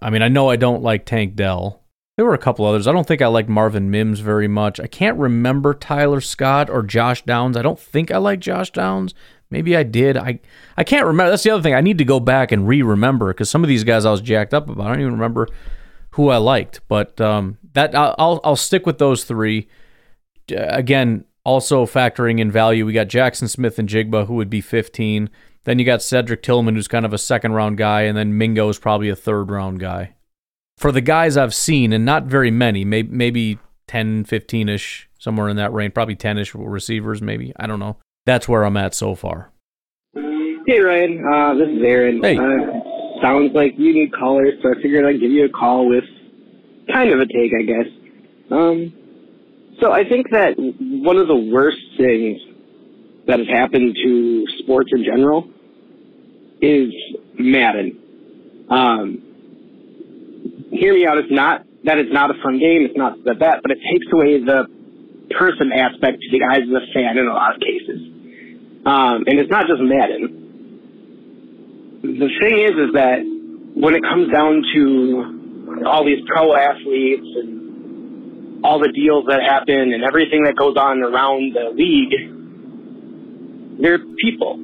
I mean, I know I don't like Tank Dell. There were a couple others. I don't think I like Marvin Mims very much. I can't remember Tyler Scott or Josh Downs. I don't think I like Josh Downs. Maybe I did. I I can't remember. That's the other thing. I need to go back and re-remember because some of these guys I was jacked up about. I don't even remember who I liked. But um, that I'll I'll, stick with those three. Again, also factoring in value, we got Jaxon Smith-Njigba, who would be 15. Then you got Cedric Tillman, who's kind of a second round guy, and then Mingo is probably a third round guy. For the guys I've seen, and not very many, maybe maybe 10, 15 ish, somewhere in that range, probably 10 ish receivers, maybe. I don't know. That's where I'm at so far. Hey Ryan, uh, this is Aaron. Hey. Uh, sounds like you need callers, so I figured I'd give you a call with kind of a take, I guess. Um, so I think that one of the worst things that has happened to sports in general is Madden. Um, hear me out. It's not that it's not a fun game. It's not that that, but it takes away the person aspect to the eyes of the fan in a lot of cases. Um, and it's not just Madden. The thing is, is that when it comes down to all these pro athletes and all the deals that happen and everything that goes on around the league, they're people.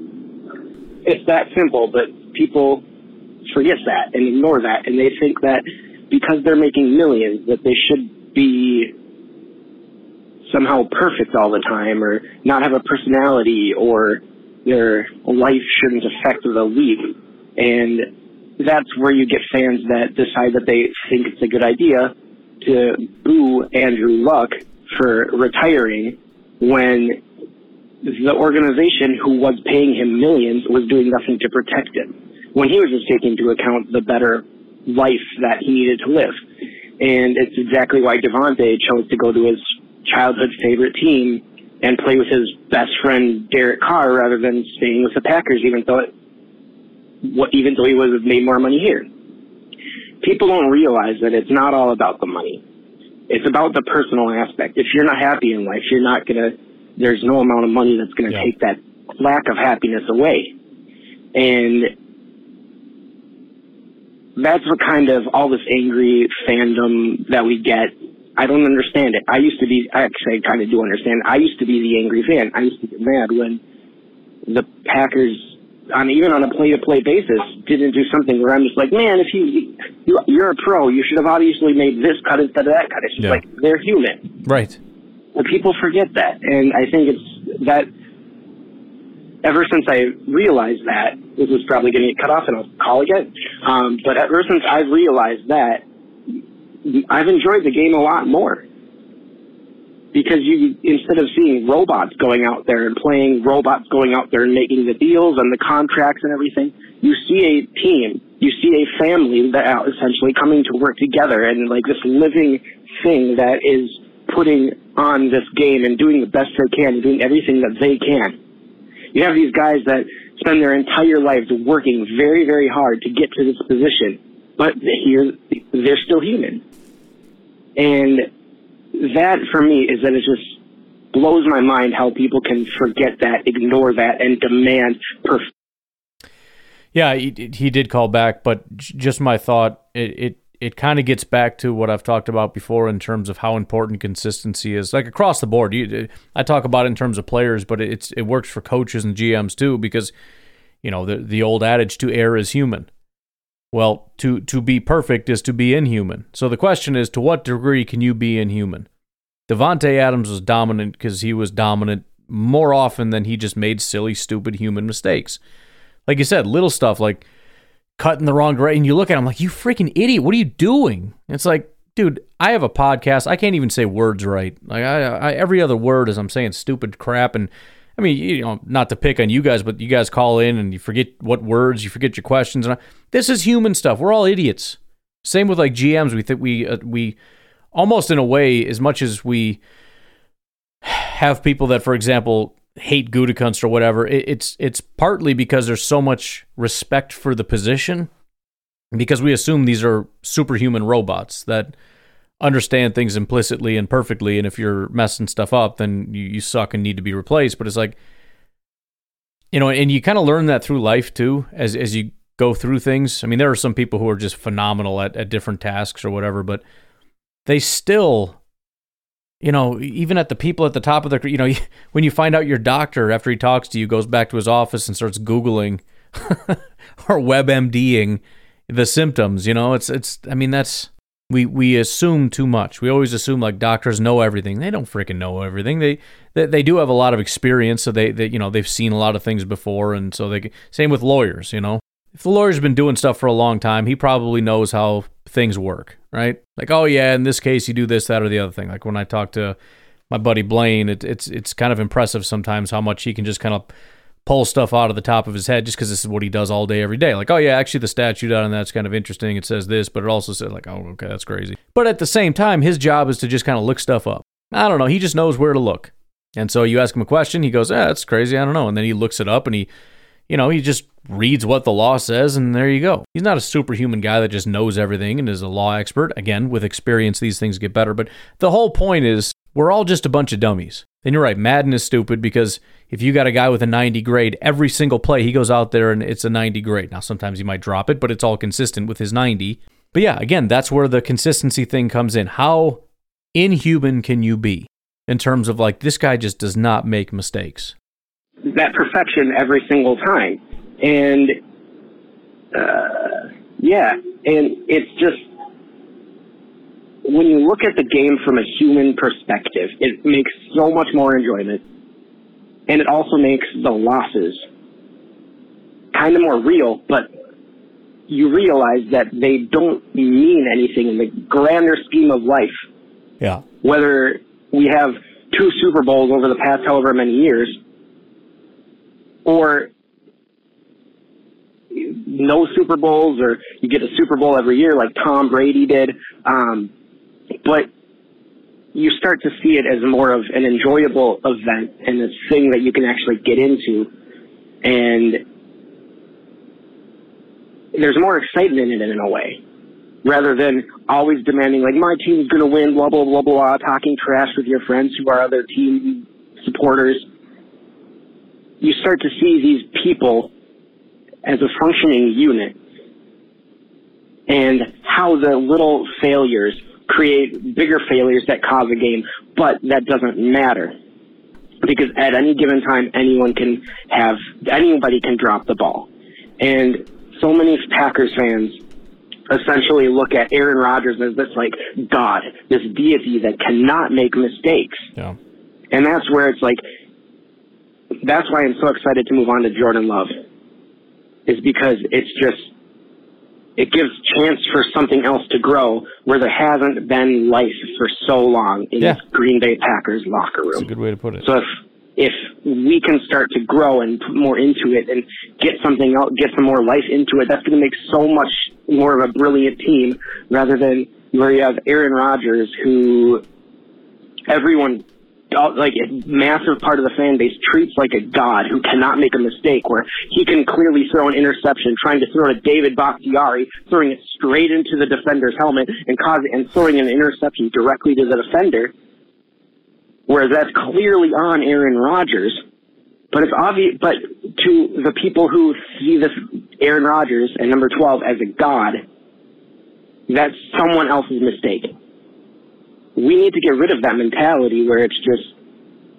It's that simple, but people forget that and ignore that, and they think that because they're making millions, that they should be somehow perfect all the time or not have a personality or their life shouldn't affect the league. And that's where you get fans that decide that they think it's a good idea to boo Andrew Luck for retiring when the organization who was paying him millions was doing nothing to protect him. When he was just taking into account the better life that he needed to live. And it's exactly why Davante chose to go to his childhood favorite team and play with his best friend Derek Carr rather than staying with the Packers, even though it, what, even though he would have made more money here. People don't realize that it's not all about the money. It's about the personal aspect. If you're not happy in life, you're not gonna. There's no amount of money that's gonna Yeah. take that lack of happiness away. And that's what kind of all this angry fandom that we get. I don't understand it. I used to be, actually, I kind of do understand. I used to be the angry fan. I used to get mad when the Packers, on even on a play-to-play basis, didn't do something where I'm just like, man, if you, you you're a pro, you should have obviously made this cut instead of that cut. It's just Yeah. like they're human. Right. But people forget that, and I think it's that. Ever since I realized that, this is probably going to get cut off, and I'll call again. Um, but ever since I've realized that, I've enjoyed the game a lot more because you instead of seeing robots going out there and playing robots going out there and making the deals and the contracts and everything, you see a team, you see a family that are essentially coming to work together and like this living thing that is putting on this game and doing the best they can and doing everything that they can. You have these guys that spend their entire lives working very, very hard to get to this position, but here they're still human. And that for me is that it just blows my mind how people can forget that, ignore that, and demand perfection. Yeah, he, he did call back, but just my thought, it it, it kind of gets back to what I've talked about before in terms of how important consistency is, like across the board. You, I talk about it in terms of players, but it's it works for coaches and GMs too because you know the the old adage to err is human. Well, to to be perfect is to be inhuman. So the question is, to what degree can you be inhuman? Davante Adams was dominant because he was dominant more often than he just made silly, stupid human mistakes. Like you said, little stuff like cutting the wrong direction. You look at him like, you freaking idiot. What are you doing? It's like, dude, I have a podcast. I can't even say words right. Like I, I every other word is I'm saying stupid crap. And I mean, you know, not to pick on you guys, but you guys call in and you forget what words, you forget your questions. And I, this is human stuff. We're all idiots. Same with like GMs. We think we uh, we almost in a way, as much as we have people that, for example, hate Gutekunst or whatever, it, it's it's partly because there's so much respect for the position, because we assume these are superhuman robots that understand things implicitly and perfectly, and if you're messing stuff up, then you, you suck and need to be replaced. But it's like, you know, and you kind of learn that through life too, as as you go through things. I mean, there are some people who are just phenomenal at, at different tasks or whatever, but they still you know, even at the people at the top of the, you know, <laughs> when you find out your doctor after he talks to you goes back to his office and starts Googling <laughs> or WebMDing the symptoms, you know, it's, it's, I mean, that's, we, we assume too much. We always assume like doctors know everything. They don't freaking know everything. They, they, they do have a lot of experience. So they, they, you know, they've seen a lot of things before. And so they, same with lawyers, you know, if the lawyer's been doing stuff for a long time, he probably knows how things work, right? Like, oh yeah, in this case, you do this, that, or the other thing. Like when I talk to my buddy Blaine, it, it's it's kind of impressive sometimes how much he can just kind of pull stuff out of the top of his head just because this is what he does all day, every day. Like, oh yeah, actually the statute on that's kind of interesting. It says this, but it also says like, oh okay, that's crazy. But at the same time, his job is to just kind of look stuff up. I don't know. He just knows where to look. And so you ask him a question, he goes, "Ah, that's crazy. I don't know." And then he looks it up and he you know, he just reads what the law says and there you go. He's not a superhuman guy that just knows everything and is a law expert. Again, with experience, these things get better. But the whole point is we're all just a bunch of dummies. And you're right, Madden is stupid because if you got a guy with a 90 grade, every single play he goes out there and it's a 90 grade. Now, sometimes he might drop it, but it's all consistent with his 90. But yeah, again, that's where the consistency thing comes in. How inhuman can you be in terms of like, this guy just does not make mistakes? that perfection every single time. And uh, yeah, and it's just when you look at the game from a human perspective, it makes so much more enjoyment, and it also makes the losses kind of more real. But you realize that they don't mean anything in the grander scheme of life Yeah. whether we have two Super Bowls over the past however many years, or no Super Bowls, or you get a Super Bowl every year like Tom Brady did. Um, but you start to see it as more of an enjoyable event and a thing that you can actually get into. And there's more excitement in it in a way. Rather than always demanding like my team's gonna win, blah blah blah blah, talking trash with your friends who are other team supporters. You start to see these people as a functioning unit and how the little failures create bigger failures that cause a game, but that doesn't matter. Because at any given time, anyone can have, anybody can drop the ball. And so many Packers fans essentially look at Aaron Rodgers as this like God, this deity that cannot make mistakes. Yeah. And that's where it's like, that's why I'm so excited to move on to Jordan Love. Is because it's just, it gives chance for something else to grow where there hasn't been life for so long in Yeah. this Green Bay Packers locker room. That's a good way to put it. So if if we can start to grow and put more into it and get something out, get some more life into it, that's going to make so much more of a brilliant team rather than where you have Aaron Rodgers, who everyone, like a massive part of the fan base, treats like a god who cannot make a mistake. Where he can clearly throw an interception, trying to throw to David Bakhtiari, throwing it straight into the defender's helmet and causing and throwing an interception directly to the defender whereas that's clearly on Aaron Rodgers. But it's obvious, but to the people who see this Aaron Rodgers and number 12 as a god, that's someone else's mistake. We need to get rid of that mentality where it's just,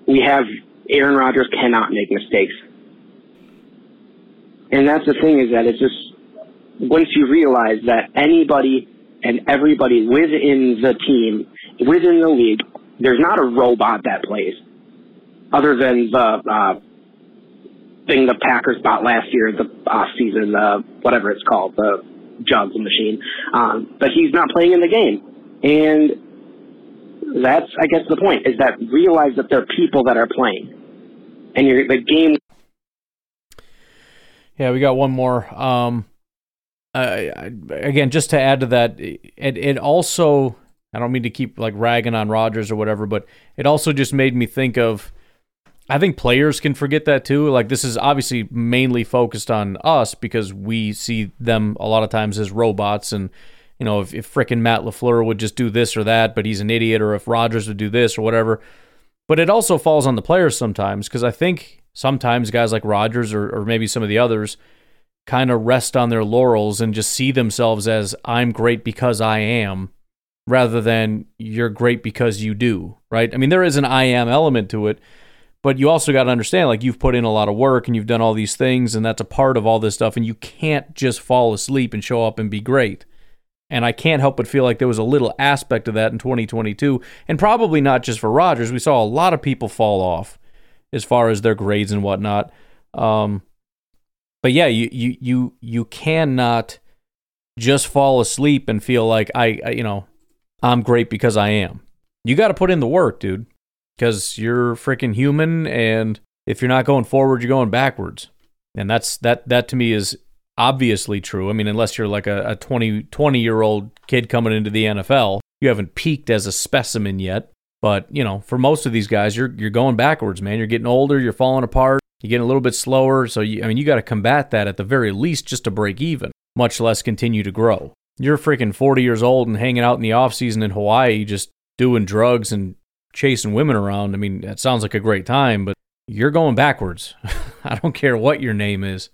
we have Aaron Rodgers cannot make mistakes. And that's the thing is that it's just, once you realize that anybody and everybody within the team, within the league, there's not a robot that plays other than the uh, thing the Packers bought last year, the off season, uh, whatever it's called, the jugs machine. Um, but he's not playing in the game, and that's I guess the point is that realize that there are people that are playing, and you're, the game. Yeah, we got one more. Um, uh, again, just to add to that, it it also I don't mean to keep like ragging on Rodgers or whatever, but it also just made me think of. I think players can forget that too. Like this is obviously mainly focused on us because we see them a lot of times as robots, and you know if, if frickin' Matt LaFleur would just do this or that, but he's an idiot, or if Rodgers would do this or whatever. But it also falls on the players sometimes because I think sometimes guys like Rodgers or, or maybe some of the others kind of rest on their laurels and just see themselves as I'm great because I am rather than you're great because you do, right? I mean, there is an I am element to it, but you also got to understand like you've put in a lot of work and you've done all these things and that's a part of all this stuff and you can't just fall asleep and show up and be great. And I can't help but feel like there was a little aspect of that in 2022 and probably not just for Rodgers. We saw a lot of people fall off as far as their grades and whatnot. Um, but yeah, you you you you cannot just fall asleep and feel like I, I you know I'm great because I am. You got to put in the work, dude, because you're freaking human, and if you're not going forward, you're going backwards, and that's that that to me is obviously true. I mean, unless you're like a, a 20 20 year old kid coming into the NFL, you haven't peaked as a specimen yet. But you know, for most of these guys, you're you're going backwards, man. You're getting older, you're falling apart, you're getting a little bit slower. So you, I mean, you got to combat that at the very least just to break even, much less continue to grow. You're freaking 40 years old and hanging out in the off season in Hawaii, just doing drugs and chasing women around. I mean, that sounds like a great time, but you're going backwards. <laughs> I don't care what your name is.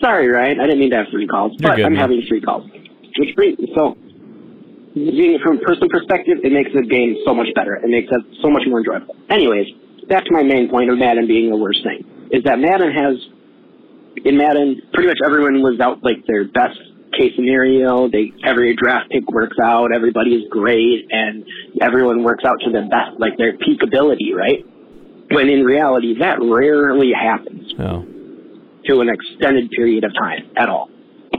Sorry, Ryan, I didn't mean to have three calls, You're but good, I'm man. having three calls. Which brings so it from a personal perspective, it makes the game so much better. It makes it so much more enjoyable. Anyways, back to my main point of Madden being the worst thing is that Madden has in Madden pretty much everyone lives out like their best case scenario. They every draft pick works out, everybody is great, and everyone works out to their best like their peak ability, right? When in reality, that rarely happens Oh. To an extended period of time at all.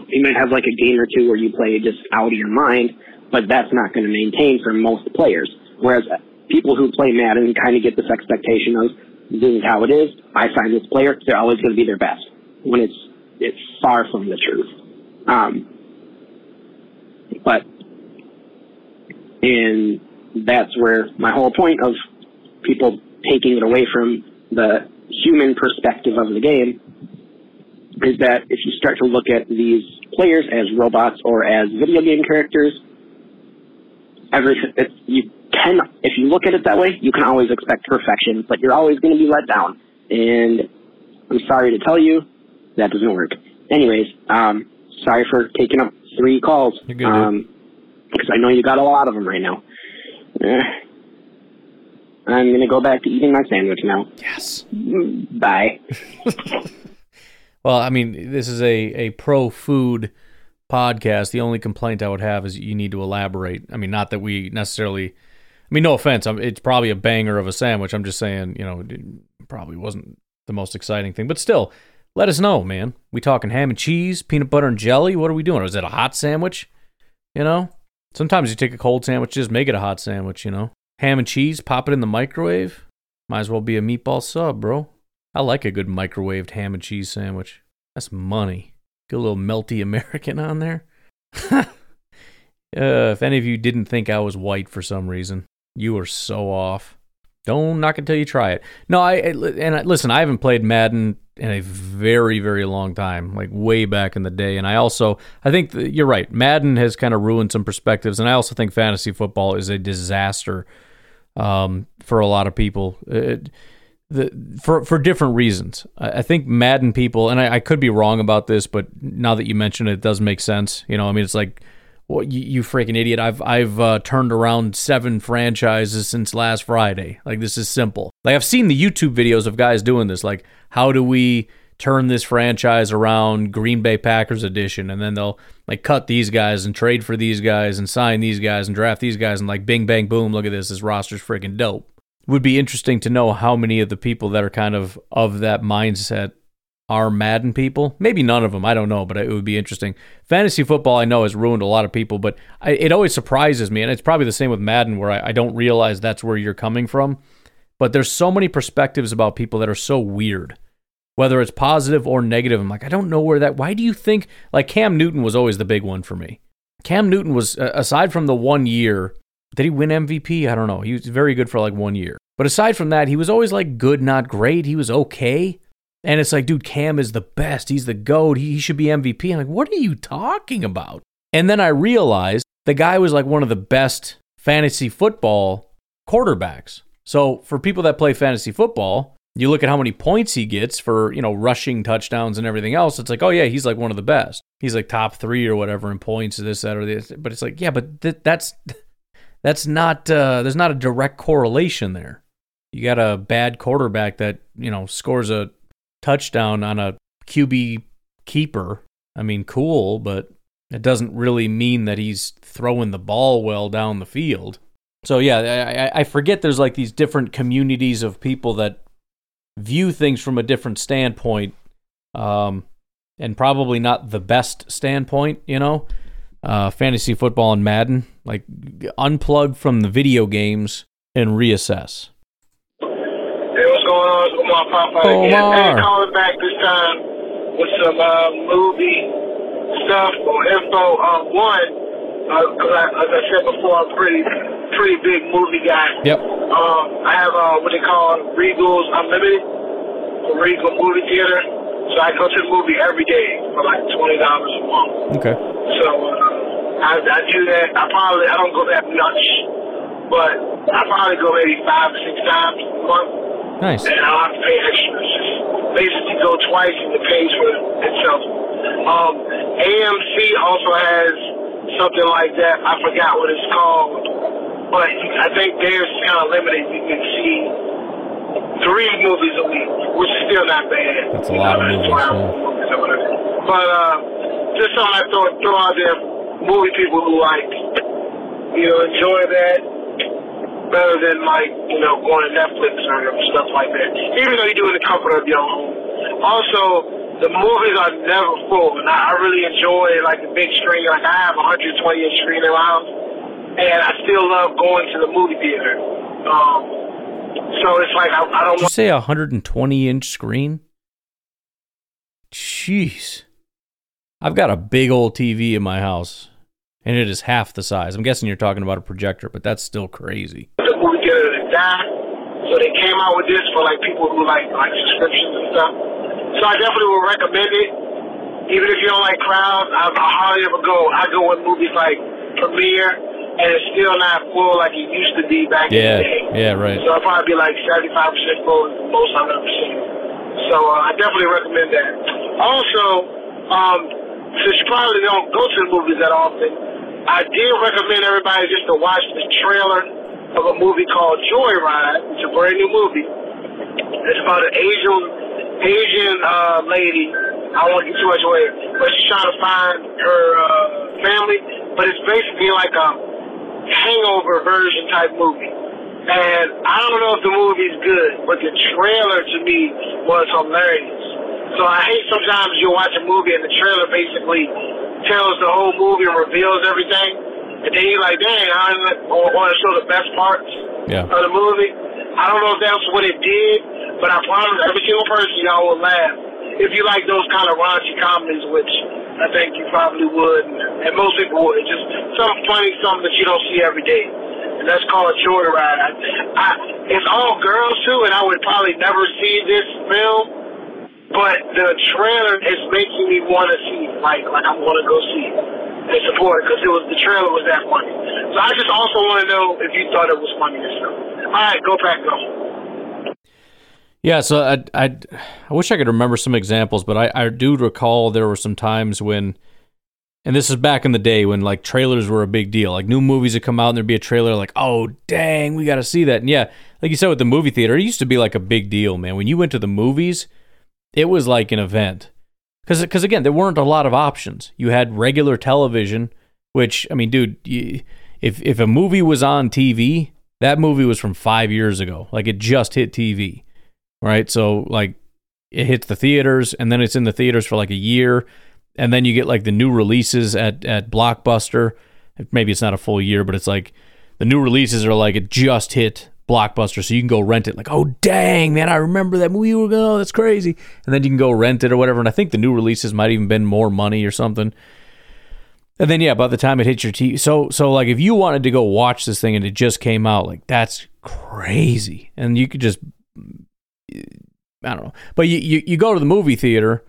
You might have like a game or two where you play just out of your mind, but that's not going to maintain for most players. Whereas people who play Madden kind of get this expectation of this is how it is. I sign this player; they're always going to be their best. When it's it's far from the truth. Um, but and that's where my whole point of people taking it away from the human perspective of the game is that if you start to look at these players as robots or as video game characters, everything you can if you look at it that way, you can always expect perfection, but you're always going to be let down. And I'm sorry to tell you, that doesn't work. Anyways, um, sorry for taking up three calls. You're good, um, because I know you got a lot of them right now. Eh. I'm gonna go back to eating my sandwich now. Yes. Bye. <laughs> Well, I mean, this is a, a pro food podcast. The only complaint I would have is you need to elaborate. I mean, not that we necessarily. I mean, no offense. It's probably a banger of a sandwich. I'm just saying, you know, probably wasn't the most exciting thing, but still, let us know, man. We talking ham and cheese, peanut butter and jelly? What are we doing? Is it a hot sandwich? You know, sometimes you take a cold sandwich, just make it a hot sandwich. You know, ham and cheese, pop it in the microwave. Might as well be a meatball sub, bro. I like a good microwaved ham and cheese sandwich. That's money. Get a little melty American on there. <laughs> uh, if any of you didn't think I was white for some reason, you are so off. Don't knock it till you try it. No, I and I, listen. I haven't played Madden in a very, very long time, like way back in the day. And I also, I think you're right. Madden has kind of ruined some perspectives, and I also think fantasy football is a disaster um, for a lot of people. It, the for for different reasons. I, I think Madden people, and I, I, could be wrong about this, but now that you mention it, it does make sense. You know, I mean, it's like, well, you, you freaking idiot! I've I've uh, turned around seven franchises since last Friday. Like this is simple. Like I've seen the YouTube videos of guys doing this. Like, how do we turn this franchise around? Green Bay Packers edition, and then they'll like cut these guys and trade for these guys and sign these guys and draft these guys and like bing bang boom. Look at this. This roster's freaking dope would be interesting to know how many of the people that are kind of of that mindset are Madden people. Maybe none of them. I don't know, but it would be interesting. Fantasy football, I know, has ruined a lot of people, but I, it always surprises me, and it's probably the same with Madden, where I, I don't realize that's where you're coming from. But there's so many perspectives about people that are so weird, whether it's positive or negative. I'm like, I don't know where that. Why do you think like Cam Newton was always the big one for me? Cam Newton was aside from the one year did he win MVP? I don't know. He was very good for like one year. But aside from that, he was always like good, not great. He was okay. And it's like, dude, Cam is the best. He's the GOAT. He, should be MVP. I'm like, what are you talking about? And then I realized the guy was like one of the best fantasy football quarterbacks. So for people that play fantasy football, you look at how many points he gets for, you know, rushing touchdowns and everything else. It's like, oh, yeah, he's like one of the best. He's like top three or whatever in points, this, that, or this. But it's like, yeah, but th- that's that's not uh, there's not a direct correlation there. You got a bad quarterback that you know scores a touchdown on a QB keeper. I mean, cool, but it doesn't really mean that he's throwing the ball well down the field. So yeah, I, I forget there's like these different communities of people that view things from a different standpoint, um, and probably not the best standpoint. You know, uh, fantasy football and Madden. Like unplug from the video games and reassess. Hey, what's going on? It's Omar Papa again. Hey, calling back this time with some uh, movie stuff or info. Uh, one, because uh, as I said before, I'm pretty pretty big movie guy. Yep. Um, I have uh, what they call Regal's Unlimited, a Regal movie theater. So I go to the movie every day for like twenty dollars a month. Okay. So uh, I, I do that. I probably I don't go that much, but I probably go maybe five or six times a month. Nice. And I have to pay extra. Just basically go twice and it pays for itself. Um, AMC also has something like that. I forgot what it's called, but I think theirs is kind of limited. You can see three movies a week, which is still not bad. That's a lot of movies. Yeah. But uh, just something I throw, throw out there movie people who like, you know, enjoy that better than like, you know, going to Netflix or stuff like that. Even though you do it in the comfort of your home. Also, the movies are never full, and I, I really enjoy like the big screen. Like I have a 120 inch screen in my house, and I still love going to the movie theater. Um, so it's like I, I don't Did you say a 120 inch screen? Jeez. I've got a big old TV in my house, and it is half the size. I'm guessing you're talking about a projector, but that's still crazy. the movie theater to die. So they came out with this for like people who like like subscriptions and stuff. So I definitely would recommend it. Even if you don't like crowds, I, I hardly ever go. I go with movies like Premiere, and it's still not full like it used to be back Yeah, in the day. yeah, right. So it'll probably be like 75% full, most I've ever seen. So uh, I definitely recommend that. Also, um, since you probably don't go to the movies that often, I did recommend everybody just to watch the trailer of a movie called Joyride. It's a brand new movie. It's about an Asian Asian uh, lady. I won't give too much away, but she's trying to find her uh, family. But it's basically like a hangover version type movie. And I don't know if the movie's good, but the trailer to me was hilarious. So I hate sometimes you watch a movie and the trailer basically tells the whole movie and reveals everything. And then you're like, dang, I want to show the best parts Yeah. of the movie. I don't know if that's what it did, but I promise every single person y'all will laugh if you like those kind of raunchy comedies, which I think you probably would, and most people would. It's just something funny, something that you don't see every day, and that's called a Joyride. I, I, it's all girls too, and I would probably never see this film, but the trailer is making me want to see. Like, like I want to go see and support it because it was the trailer was that funny. So I just also want to know if you thought it was funny or yourself. All right, go back go. Yeah, so I, I, I wish I could remember some examples, but I, I do recall there were some times when, and this is back in the day when like trailers were a big deal. Like new movies would come out and there'd be a trailer like, oh dang, we got to see that. And yeah, like you said with the movie theater, it used to be like a big deal, man. When you went to the movies, it was like an event. Because again, there weren't a lot of options. You had regular television, which I mean, dude, you, if if a movie was on TV, that movie was from five years ago. Like it just hit TV right? So like it hits the theaters and then it's in the theaters for like a year and then you get like the new releases at at Blockbuster. Maybe it's not a full year, but it's like the new releases are like it just hit Blockbuster, so you can go rent it. Like, oh dang, man, I remember that movie. We oh, that's crazy. And then you can go rent it or whatever. And I think the new releases might even been more money or something. And then yeah, by the time it hits your TV, so so like if you wanted to go watch this thing and it just came out, like that's crazy. And you could just I don't know. But you, you, you go to the movie theater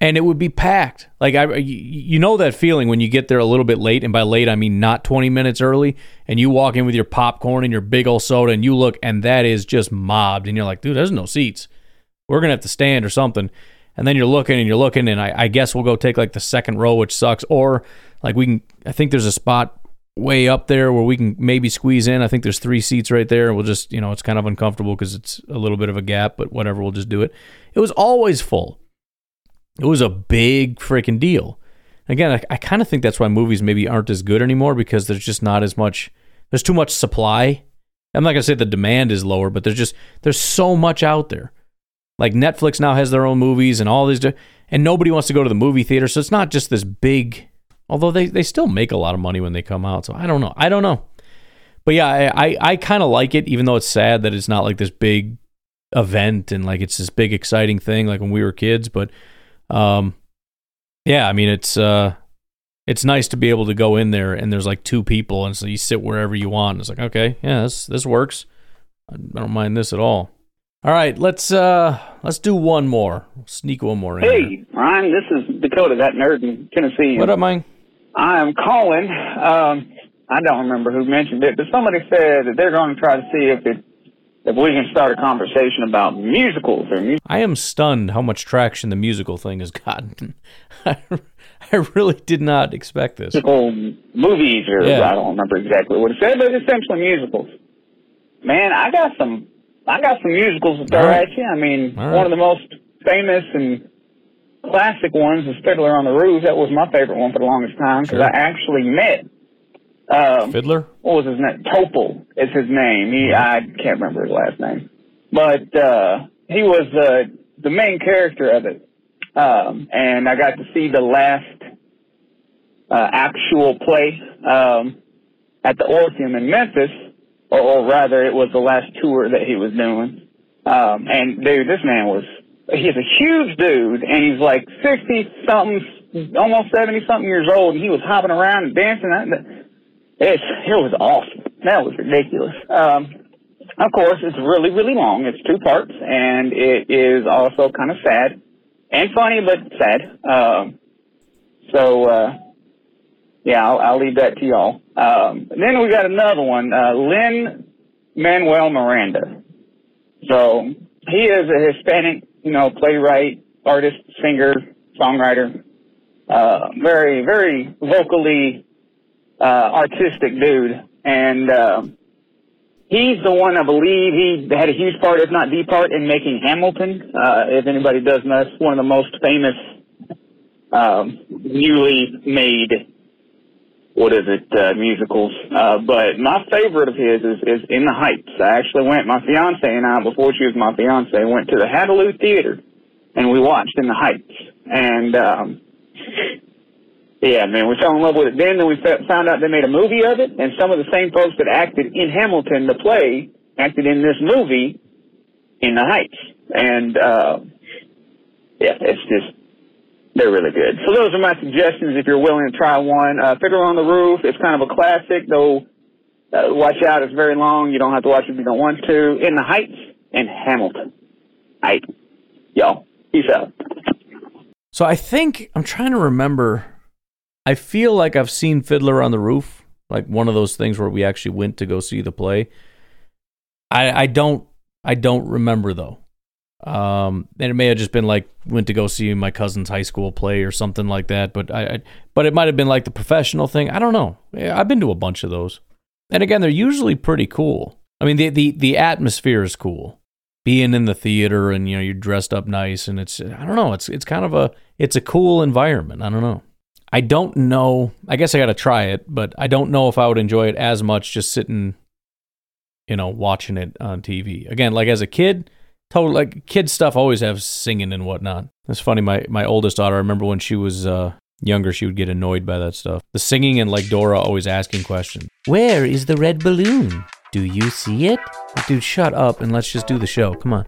and it would be packed. Like I you, know that feeling when you get there a little bit late and by late I mean not 20 minutes early and you walk in with your popcorn and your big old soda and you look and that is just mobbed and you're like, "Dude, there's no seats. We're to have to stand or something." And then you're looking and you're looking and I, I guess we'll go take like the second row which sucks or like we can I think there's a spot way up there where we can maybe squeeze in. I think there's three seats right there. We'll just, you know, it's kind of uncomfortable because it's a little bit of a gap, but whatever, we'll just do it. It was always full. It was a big freaking deal. Again, I, I kind of think that's why movies maybe aren't as good anymore because there's just not as much, there's too much supply. I'm not going to say the demand is lower, but there's just, there's so much out there. Like Netflix now has their own movies and all these, and nobody wants to go to the movie theater. So it's not just this big, Although they, they still make a lot of money when they come out. So I don't know. I don't know. But yeah, I, I, I kind of like it, even though it's sad that it's not like this big event and like it's this big exciting thing like when we were kids. But um, yeah, I mean it's uh, it's nice to be able to go in there and there's like two people and so you sit wherever you want. It's like okay, yeah, this this works. I don't mind this at all. All right, let's uh let's do one more. Sneak one more in. Hey, Ryan, this is Dakota, that nerd in Tennessee. What up, Mike? I am calling. Um, I don't remember who mentioned it, but somebody said that they're going to try to see if it if we can start a conversation about musicals or music. I am stunned how much traction the musical thing has gotten. <laughs> I, I really did not expect this. Musical movies, or Yeah. I don't remember exactly what it said, but essentially musicals. Man, I got some. I got some musicals to throw right. at you. I mean, right. one of the most famous and classic ones is Fiddler on the Roof. That was my favorite one for the longest time because Sure. I actually met. Um, Fiddler? what was his name? Topol is his name. He I can't remember his last name, but uh, he was uh, the main character of it, um, and I got to see the last uh, actual play um, at the Orpheum in Memphis or, or rather, it was the last tour that he was doing. Um, and dude, this man was he's a huge dude, and he's like sixty something, almost seventy something years old, and he was hopping around and dancing. It's it was awesome. That was ridiculous. Um, of course, it's really really long. It's two parts, and it is also kind of sad and funny, but sad. Um, so uh, yeah, I'll, I'll leave that to y'all. Um, then we got another one, uh, Lin Manuel Miranda. So he is a Hispanic, you know, playwright, artist, singer, songwriter. Uh, very, very vocally, uh, artistic dude. And, uh, he's the one, I believe, he had a huge part, if not the part, in making Hamilton. Uh, if anybody does know, it's one of the most famous, um, newly made what is it, uh, musicals. Uh, but my favorite of his is, is In the Heights. I actually went, my fiance and I, before she was my fiance, went to the Hattiloo Theater and we watched In the Heights. And, um, yeah, man, we fell in love with it then. Then we found out they made a movie of it, and some of the same folks that acted in Hamilton, the play, acted in this movie, In the Heights. And, uh, yeah, it's just, they're really good. So those are my suggestions if you're willing to try one. Uh, on the Roof, it's kind of a classic, though uh, watch out, it's very long. You don't have to watch it if you don't want to. In the Heights and Hamilton. Aight. Y'all, peace out. So I think, I'm trying to remember, I feel like I've seen Fiddler on the Roof, like one of those things where we actually went to go see the play. I, I don't, I don't remember though. Um, and it may have just been like went to go see my cousin's high school play or something like that. But I, I but it might have been like the professional thing. I don't know. I've been to a bunch of those, and again, they're usually pretty cool. I mean, the the the atmosphere is cool. Being in the theater and you know you're dressed up nice and it's I don't know it's it's kind of a it's a cool environment. I don't know. I don't know. I guess I got to try it, but I don't know if I would enjoy it as much just sitting, you know, watching it on TV. Again, like as a kid, total like kid stuff always have singing and whatnot. It's funny. My my oldest daughter, I remember when she was uh, younger, she would get annoyed by that stuff. The singing and like Dora always asking questions. Where is the red balloon? Do you see it? Dude, shut up and let's just do the show. Come on.